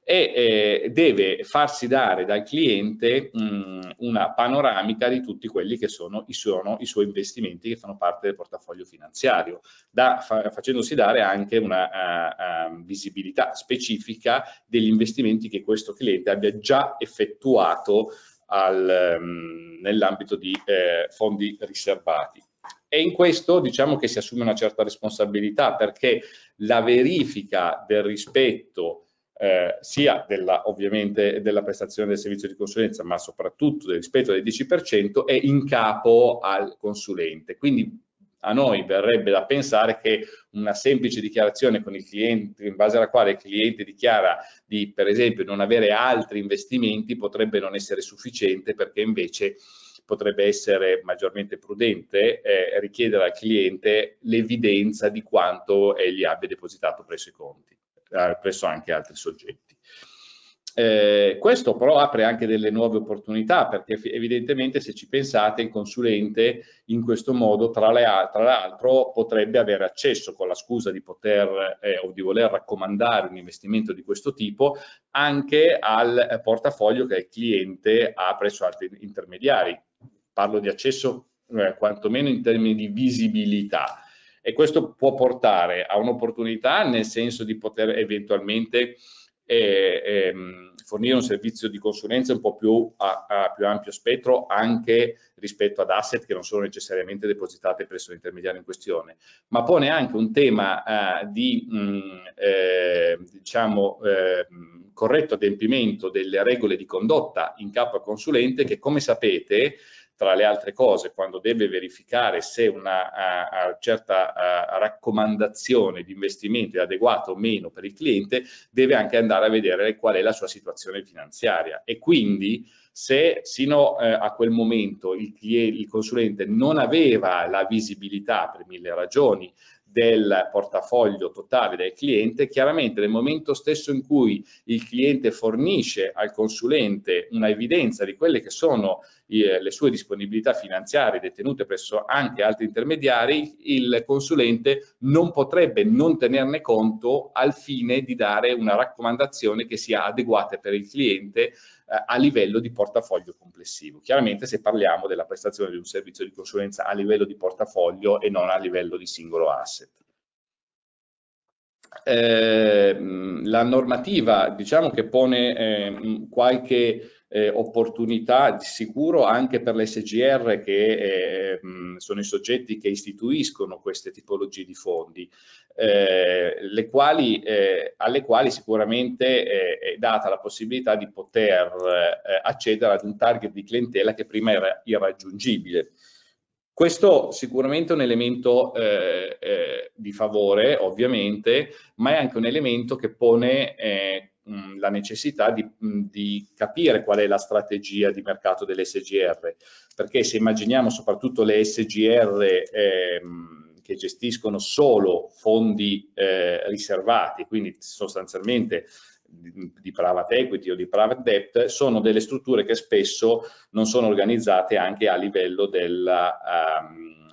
E eh, deve farsi dare dal cliente mh, una panoramica di tutti quelli che sono i, sono i, suoi investimenti che fanno parte del portafoglio finanziario da, fa, facendosi dare anche una uh, uh, visibilità specifica degli investimenti che questo cliente cliente abbia già effettuato um, nell'ambito di eh, fondi riservati. E in questo diciamo che si assume una certa responsabilità perché la verifica del rispetto eh, sia della, ovviamente della prestazione del servizio di consulenza, ma soprattutto del rispetto del 10%, è in capo al consulente. Quindi a noi verrebbe da pensare che una semplice dichiarazione con il cliente, in base alla quale il cliente dichiara di, per esempio, non avere altri investimenti, potrebbe non essere sufficiente perché invece potrebbe essere maggiormente prudente eh, richiedere al cliente l'evidenza di quanto egli abbia depositato presso i conti, eh, presso anche altri soggetti. Eh, questo però apre anche delle nuove opportunità perché evidentemente se ci pensate il consulente in questo modo tra, l'altro potrebbe avere accesso con la scusa di poter eh, o di voler raccomandare un investimento di questo tipo anche al portafoglio che il cliente ha presso altri intermediari. Parlo di accesso eh, quantomeno in termini di visibilità e questo può portare a un'opportunità nel senso di poter eventualmente e, e, ehm, fornire un servizio di consulenza un po' più a, a, più ampio spettro anche rispetto ad asset che non sono necessariamente depositate presso l'intermediario in questione, ma pone anche un tema eh, di mh, mm, eh, diciamo, eh, corretto adempimento delle regole di condotta in capo al consulente che come sapete tra le altre cose, quando deve verificare se una a, a certa a, raccomandazione di investimento è adeguata o meno per il cliente, deve anche andare a vedere qual è la sua situazione finanziaria. E quindi se sino eh, a quel momento il, il consulente non aveva la visibilità per mille ragioni del portafoglio totale del cliente, chiaramente nel momento stesso in cui il cliente fornisce al consulente una evidenza di quelle che sono eh, le sue disponibilità finanziarie detenute presso anche altri intermediari, il consulente non potrebbe non tenerne conto al fine di dare una raccomandazione che sia adeguata per il cliente eh, a livello di portafoglio complessivo. Chiaramente se parliamo della prestazione di un servizio di consulenza a livello di portafoglio e non a livello di singolo asset. Eh, la normativa diciamo che pone eh, qualche eh, opportunità di sicuro anche per le SGR che eh, sono i soggetti che istituiscono queste tipologie di fondi, eh, quali, eh, alle quali sicuramente è data la possibilità di poter accedere ad un target di clientela che prima era irraggiungibile. Questo sicuramente è un elemento eh, eh, di favore, ovviamente, ma è anche un elemento che pone eh, mh, la necessità di, mh, di, capire qual è la strategia di mercato delle SGR, perché se immaginiamo soprattutto le SGR ehm, che gestiscono solo fondi eh, riservati, quindi sostanzialmente di private equity o di private debt sono delle strutture che spesso non sono organizzate anche a livello della um,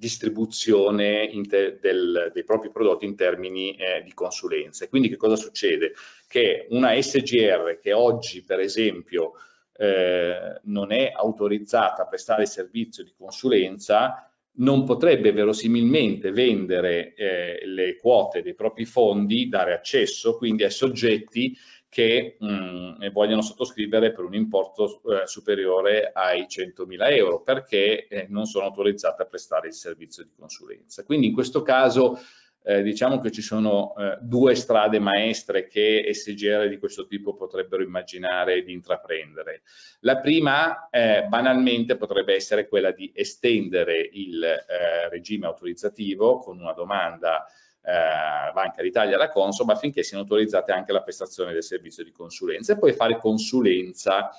distribuzione del, dei propri prodotti in termini eh, di consulenza. Quindi che cosa succede? Che una SGR che oggi per esempio eh, non è autorizzata a prestare servizio di consulenza non potrebbe verosimilmente vendere eh, le quote dei propri fondi, dare accesso quindi ai soggetti che mh, mm, vogliono sottoscrivere per un importo eh, superiore ai 100.000 euro perché eh, non sono autorizzate a prestare il servizio di consulenza. Quindi in questo caso eh, diciamo che ci sono eh, due strade maestre che SGR di questo tipo potrebbero immaginare di intraprendere. La prima eh, banalmente potrebbe essere quella di estendere il eh, regime autorizzativo con una domanda eh, Banca d'Italia alla Consob affinché siano autorizzate anche la prestazione del servizio di consulenza e poi fare consulenza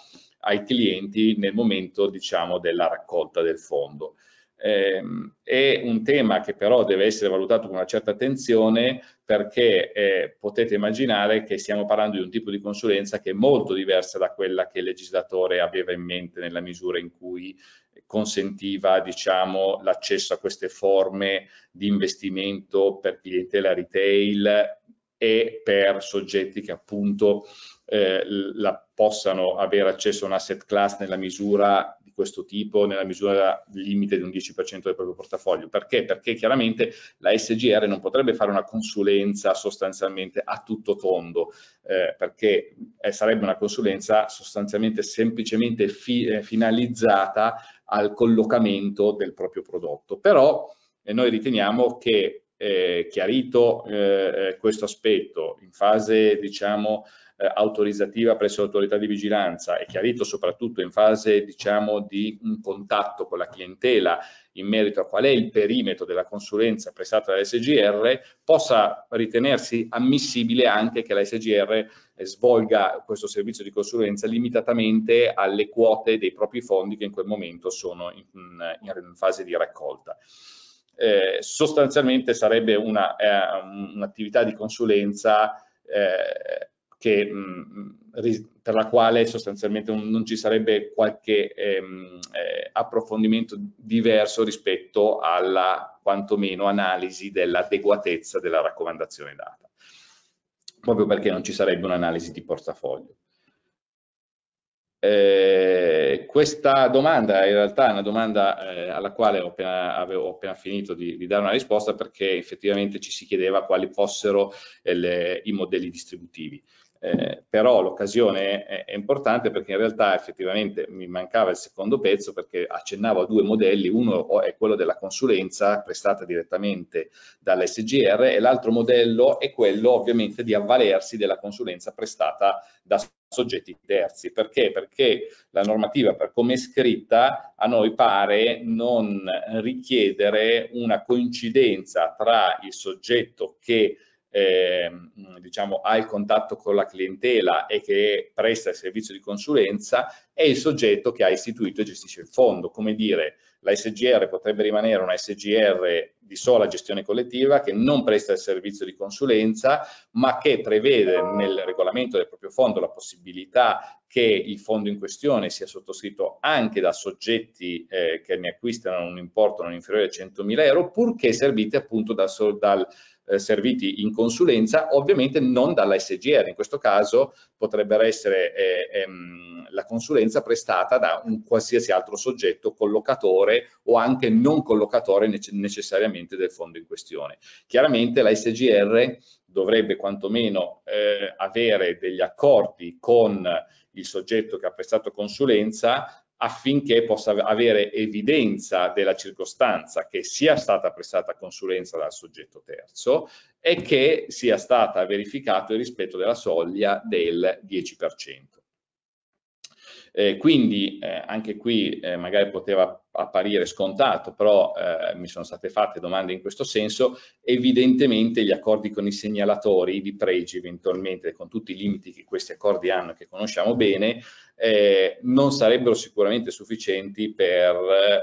ai clienti nel momento diciamo della raccolta del fondo. Eh, è un tema che però deve essere valutato con una certa attenzione perché eh, potete immaginare che stiamo parlando di un tipo di consulenza che è molto diversa da quella che il legislatore aveva in mente nella misura in cui consentiva diciamo, l'accesso a queste forme di investimento per clientela retail e per soggetti che appunto eh, la, possano avere accesso a un asset class nella misura di questo tipo, nella misura limite di un 10% del proprio portafoglio. Perché? Perché chiaramente la SGR non potrebbe fare una consulenza sostanzialmente a tutto tondo, eh, perché eh, sarebbe una consulenza sostanzialmente semplicemente fi eh, finalizzata al collocamento del proprio prodotto. Però eh, noi riteniamo che eh, chiarito eh, questo aspetto in fase diciamo eh, autorizzativa presso l'autorità di vigilanza e chiarito soprattutto in fase diciamo di un contatto con la clientela in merito a qual è il perimetro della consulenza prestata dall'SGR, possa ritenersi ammissibile anche che la SGR eh, svolga questo servizio di consulenza limitatamente alle quote dei propri fondi che in quel momento sono in, in fase di raccolta. Eh, sostanzialmente sarebbe un'attività eh, un di consulenza eh, che, mh, per la quale sostanzialmente non ci sarebbe qualche ehm, eh, approfondimento diverso rispetto alla quantomeno analisi dell'adeguatezza della raccomandazione data, proprio perché non ci sarebbe un'analisi di portafoglio. Eh, questa domanda in realtà è una domanda eh, alla quale ho appena, avevo appena finito di, di, dare una risposta perché effettivamente ci si chiedeva quali fossero eh, le, i modelli distributivi. Eh, però l'occasione è, è, importante perché in realtà effettivamente mi mancava il secondo pezzo perché accennavo a due modelli, uno è quello della consulenza prestata direttamente dall'SGR e l'altro modello è quello ovviamente di avvalersi della consulenza prestata da soggetti terzi. Perché? Perché la normativa per come è scritta a noi pare non richiedere una coincidenza tra il soggetto che eh, diciamo, ha il contatto con la clientela e che presta il servizio di consulenza è il soggetto che ha istituito e gestisce il fondo. Come dire, la SGR potrebbe rimanere una SGR di sola gestione collettiva che non presta il servizio di consulenza, ma che prevede nel regolamento del proprio fondo la possibilità che il fondo in questione sia sottoscritto anche da soggetti eh, che ne acquistano un importo non inferiore a 100.000 euro, purché serviti appunto dal, dal eh, serviti in consulenza, ovviamente non dalla SGR, in questo caso potrebbe essere eh, ehm, la consulenza prestata da un qualsiasi altro soggetto collocatore o anche non collocatore necessariamente del fondo in questione. Chiaramente la SGR dovrebbe quantomeno eh, avere degli accordi con il soggetto che ha prestato consulenza affinché possa avere evidenza della circostanza che sia stata prestata consulenza dal soggetto terzo e che sia stata verificato il rispetto della soglia del 10%. Eh, quindi eh, anche qui eh, magari poteva apparire scontato, però eh, mi sono state fatte domande in questo senso, evidentemente gli accordi con i segnalatori di pregi eventualmente con tutti i limiti che questi accordi hanno che conosciamo bene, eh, non sarebbero sicuramente sufficienti per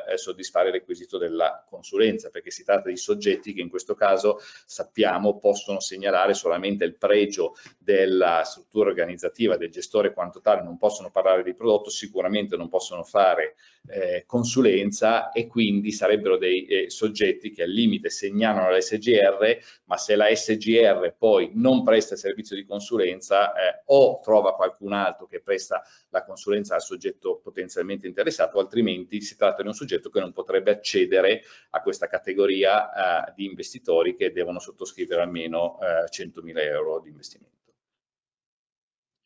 eh, soddisfare il requisito della consulenza, perché si tratta di soggetti che in questo caso sappiamo possono segnalare solamente il pregio della struttura organizzativa del gestore quanto tale, non possono parlare di prodotto, sicuramente non possono fare eh, consulenza e quindi sarebbero dei eh, soggetti che al limite segnalano la SGR, ma se la SGR poi non presta il servizio di consulenza eh, o trova qualcun altro che presta la consulenza al soggetto potenzialmente interessato, altrimenti si tratta di un soggetto che non potrebbe accedere a questa categoria eh, di investitori che devono sottoscrivere almeno 100.000 eh, euro di investimento.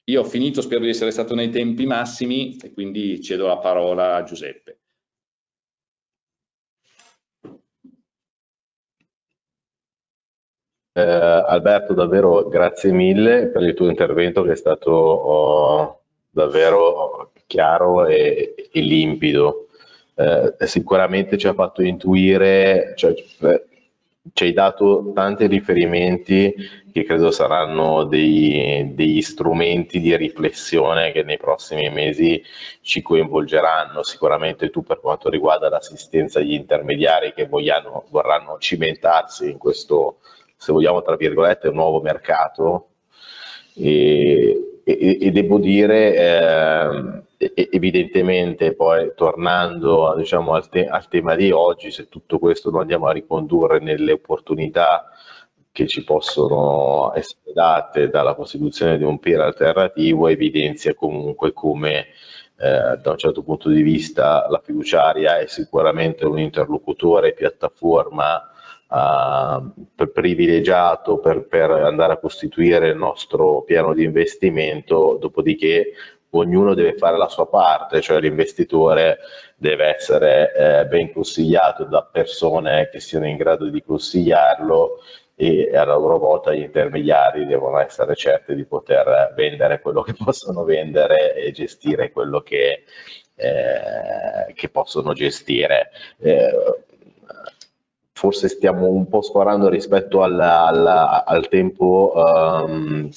Io ho finito, spero di essere stato nei tempi massimi e quindi cedo la parola a Giuseppe. Eh, Alberto, davvero grazie mille per il tuo intervento che è stato oh, davvero chiaro e, e limpido. Eh, sicuramente ci ha fatto intuire, cioè, eh, ci hai dato tanti riferimenti che credo saranno dei, degli strumenti di riflessione che nei prossimi mesi ci coinvolgeranno. Sicuramente tu per quanto riguarda l'assistenza agli intermediari che vogliano, vorranno cimentarsi in questo, se vogliamo, tra virgolette, nuovo mercato. E, e, e devo dire, eh, evidentemente, poi tornando diciamo, al, te al tema di oggi, se tutto questo lo andiamo a ricondurre nelle opportunità che ci possono essere date dalla costituzione di un peer alternativo evidenzia comunque come eh, da un certo punto di vista la fiduciaria è sicuramente un interlocutore piattaforma eh, privilegiato per, per andare a costituire il nostro piano di investimento, dopodiché ognuno deve fare la sua parte, cioè l'investitore deve essere eh, ben consigliato da persone che siano in grado di consigliarlo e a loro volta gli intermediari devono essere certi di poter vendere quello che possono vendere e gestire quello che, eh, che possono gestire. Eh, forse stiamo un po' sforando rispetto al, al, al tempo um,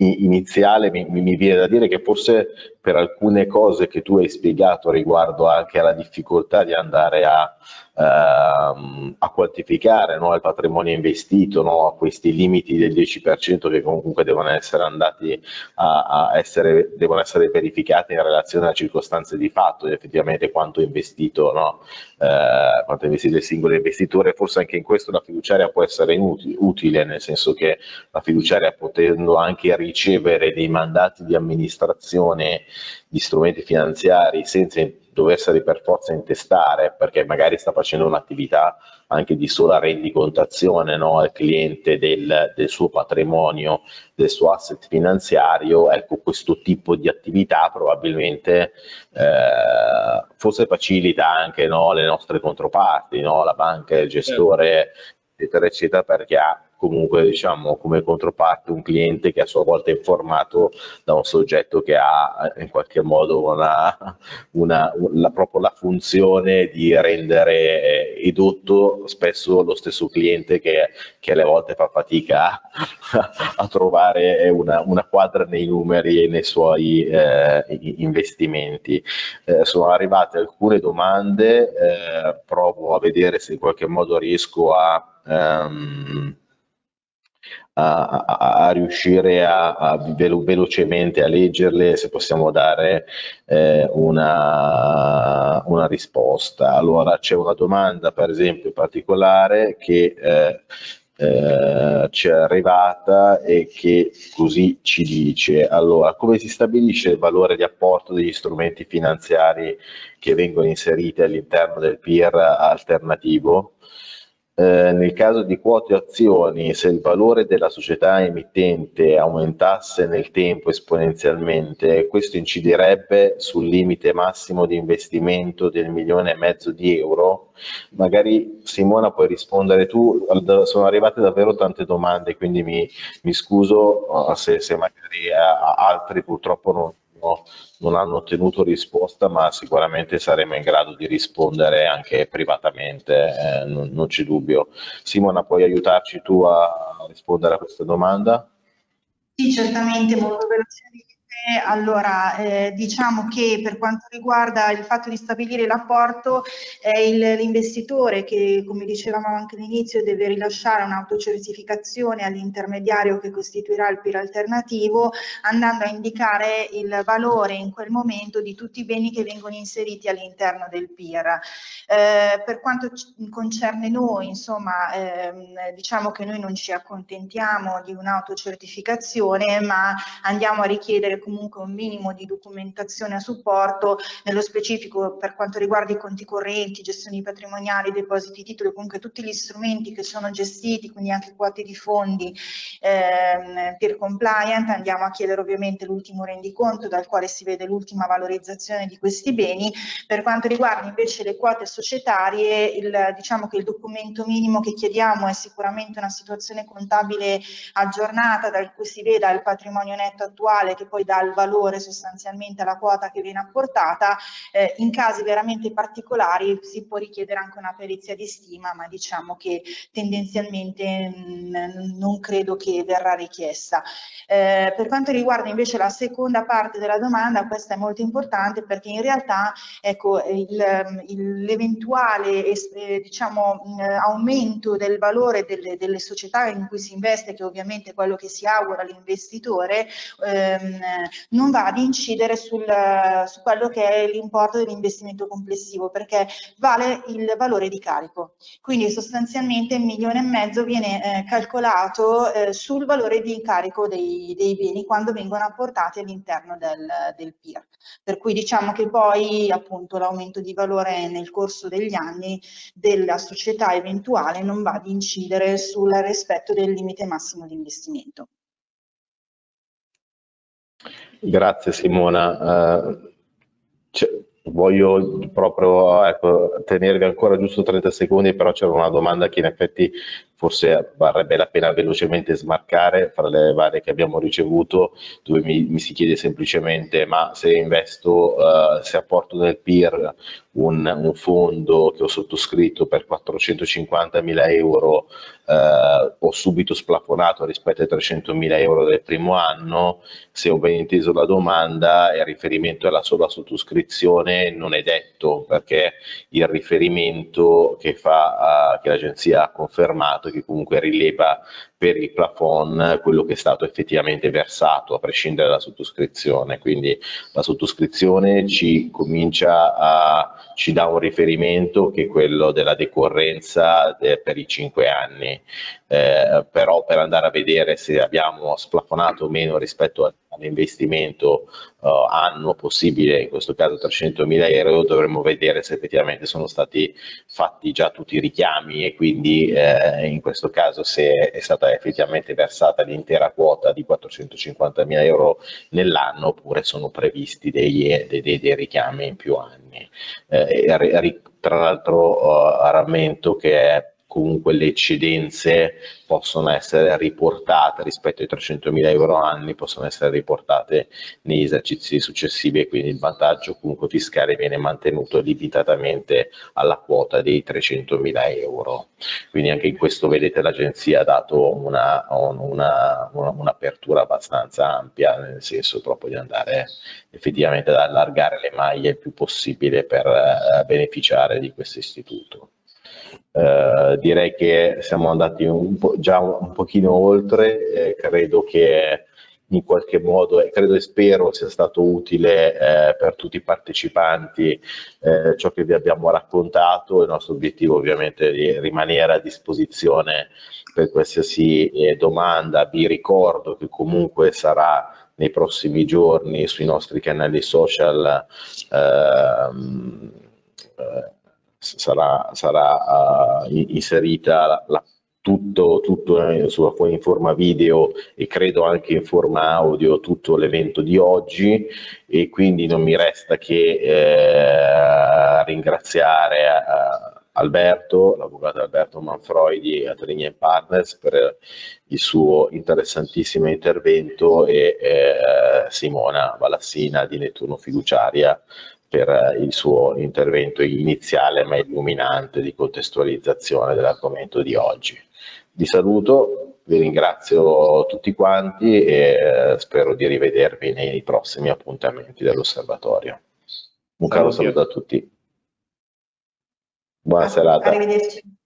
iniziale, mi, mi, viene da dire che forse per alcune cose che tu hai spiegato riguardo anche alla difficoltà di andare a ehm, a quantificare no, il patrimonio investito, no, a questi limiti del 10% che comunque devono essere andati a, a essere, devono essere verificati in relazione a circostanze di fatto, effettivamente quanto investito, no, eh, quanto investito il singolo investitore, forse anche in questo la fiduciaria può essere inutile, utile, nel senso che la fiduciaria potendo anche ricevere dei mandati di amministrazione di strumenti finanziari senza doverseli per forza intestare perché magari sta facendo un'attività anche di sola rendicontazione no, al cliente del, del, suo patrimonio, del suo asset finanziario, ecco questo tipo di attività probabilmente eh, forse facilita anche no, le nostre controparti, no, la banca, il gestore, eccetera, eccetera, perché ha comunque diciamo come controparte un cliente che a sua volta è informato da un soggetto che ha in qualche modo una, una, la, proprio la funzione di rendere eh, edotto spesso lo stesso cliente che, che alle volte fa fatica a, a trovare una, una, quadra nei numeri e nei suoi eh, investimenti. Eh, sono arrivate alcune domande, eh, provo a vedere se in qualche modo riesco a... Um, a, a, riuscire a, velo, velocemente a leggerle, se possiamo dare eh, una, una, risposta. Allora c'è una domanda per esempio particolare che eh, eh, ci è arrivata e che così ci dice allora come si stabilisce il valore di apporto degli strumenti finanziari che vengono inseriti all'interno del PIR alternativo eh, nel caso di quote azioni, se il valore della società emittente aumentasse nel tempo esponenzialmente, questo inciderebbe sul limite massimo di investimento del milione e mezzo di euro. Magari Simona puoi rispondere tu, sono arrivate davvero tante domande, quindi mi, mi scuso se, se magari eh, altri purtroppo non, non hanno ottenuto risposta, ma sicuramente saremo in grado di rispondere anche privatamente, eh, non, non c'è dubbio. Simona, puoi aiutarci tu a rispondere a questa domanda? Sì, certamente, molto velocemente allora, eh, diciamo che per quanto riguarda il fatto di stabilire l'apporto, è l'investitore che, come dicevamo anche all'inizio, deve rilasciare un'autocertificazione all'intermediario che costituirà il PIR alternativo, andando a indicare il valore in quel momento di tutti i beni che vengono inseriti all'interno del PIR. Eh, per quanto concerne noi, insomma, ehm, diciamo che noi non ci accontentiamo di un'autocertificazione, ma andiamo a richiedere comunque un minimo di documentazione a supporto, nello specifico per quanto riguarda i conti correnti, gestioni patrimoniali, depositi titoli, comunque tutti gli strumenti che sono gestiti, quindi anche quote di fondi ehm, per compliant, andiamo a chiedere ovviamente l'ultimo rendiconto dal quale si vede l'ultima valorizzazione di questi beni. Per quanto riguarda invece le quote societarie, il, diciamo che il documento minimo che chiediamo è sicuramente una situazione contabile aggiornata da cui si veda il patrimonio netto attuale che poi dà il valore sostanzialmente alla quota che viene apportata, eh, in casi veramente particolari si può richiedere anche una perizia di stima, ma diciamo che tendenzialmente mh, mm, non credo che verrà richiesta. Eh, per quanto riguarda invece la seconda parte della domanda, questa è molto importante perché in realtà ecco, l'eventuale eh, diciamo, mm, aumento del valore delle, delle, società in cui si investe, che ovviamente è quello che si augura l'investitore, ehm, non va ad incidere sul, su quello che è l'importo dell'investimento complessivo perché vale il valore di carico. Quindi sostanzialmente il milione e mezzo viene eh, calcolato eh, sul valore di incarico dei, dei, beni quando vengono apportati all'interno del, del PIR. Per cui diciamo che poi appunto l'aumento di valore nel corso degli anni della società eventuale non va ad incidere sul rispetto del limite massimo di investimento. Grazie Simona. Uh, voglio proprio ecco, tenervi ancora giusto 30 secondi, però c'era una domanda che in effetti forse varrebbe la pena velocemente smarcare fra le varie che abbiamo ricevuto, dove mi, mi si chiede semplicemente ma se investo, uh, se apporto nel PIR un, un, fondo che ho sottoscritto per 450 mila euro, uh, ho subito splafonato rispetto ai 300 mila euro del primo anno, se ho ben inteso la domanda, il riferimento alla sola sottoscrizione non è detto perché il riferimento che, fa, uh, che l'agenzia ha confermato che comunque rileva per il plafond quello che è stato effettivamente versato a prescindere dalla sottoscrizione. Quindi la sottoscrizione ci comincia a ci dà un riferimento che è quello della decorrenza de, per i cinque anni. Eh, però per andare a vedere se abbiamo splafonato o meno rispetto all'investimento uh, annuo possibile, in questo caso 300 mila euro, dovremmo vedere se effettivamente sono stati fatti già tutti i richiami e quindi eh, in questo caso se è stata effettivamente versata l'intera quota di 450 mila euro nell'anno oppure sono previsti dei, dei, dei richiami in più anni. Eh, tra l'altro uh, rammento che comunque le eccedenze possono essere riportate rispetto ai 300.000 euro anni, possono essere riportate negli esercizi successivi e quindi il vantaggio comunque fiscale viene mantenuto limitatamente alla quota dei 300.000 euro. Quindi anche in questo vedete l'agenzia ha dato un'apertura una, una, una abbastanza ampia, nel senso proprio di andare effettivamente ad allargare le maglie il più possibile per uh, beneficiare di questo istituto. Eh, direi che siamo andati un già un, pochino oltre, eh, credo che in qualche modo, e credo e spero sia stato utile eh, per tutti i partecipanti eh, ciò che vi abbiamo raccontato, il nostro obiettivo ovviamente è rimanere a disposizione per qualsiasi eh, domanda, vi ricordo che comunque sarà nei prossimi giorni sui nostri canali social ehm, eh, sarà, sarà uh, inserita la, la, tutto, tutto in, in forma video e credo anche in forma audio tutto l'evento di oggi. E quindi non mi resta che eh, ringraziare eh, Alberto, l'avvocato Alberto Manfroi di Atlegna Partners per il suo interessantissimo intervento e eh, Simona Valassina di Nettuno Fiduciaria per eh, il suo intervento iniziale ma illuminante di contestualizzazione dell'argomento di oggi. Vi saluto, vi ringrazio tutti quanti e eh, spero di rivedervi nei prossimi appuntamenti dell'osservatorio. Un caro saluto a tutti. Buona serata. Arrivederci.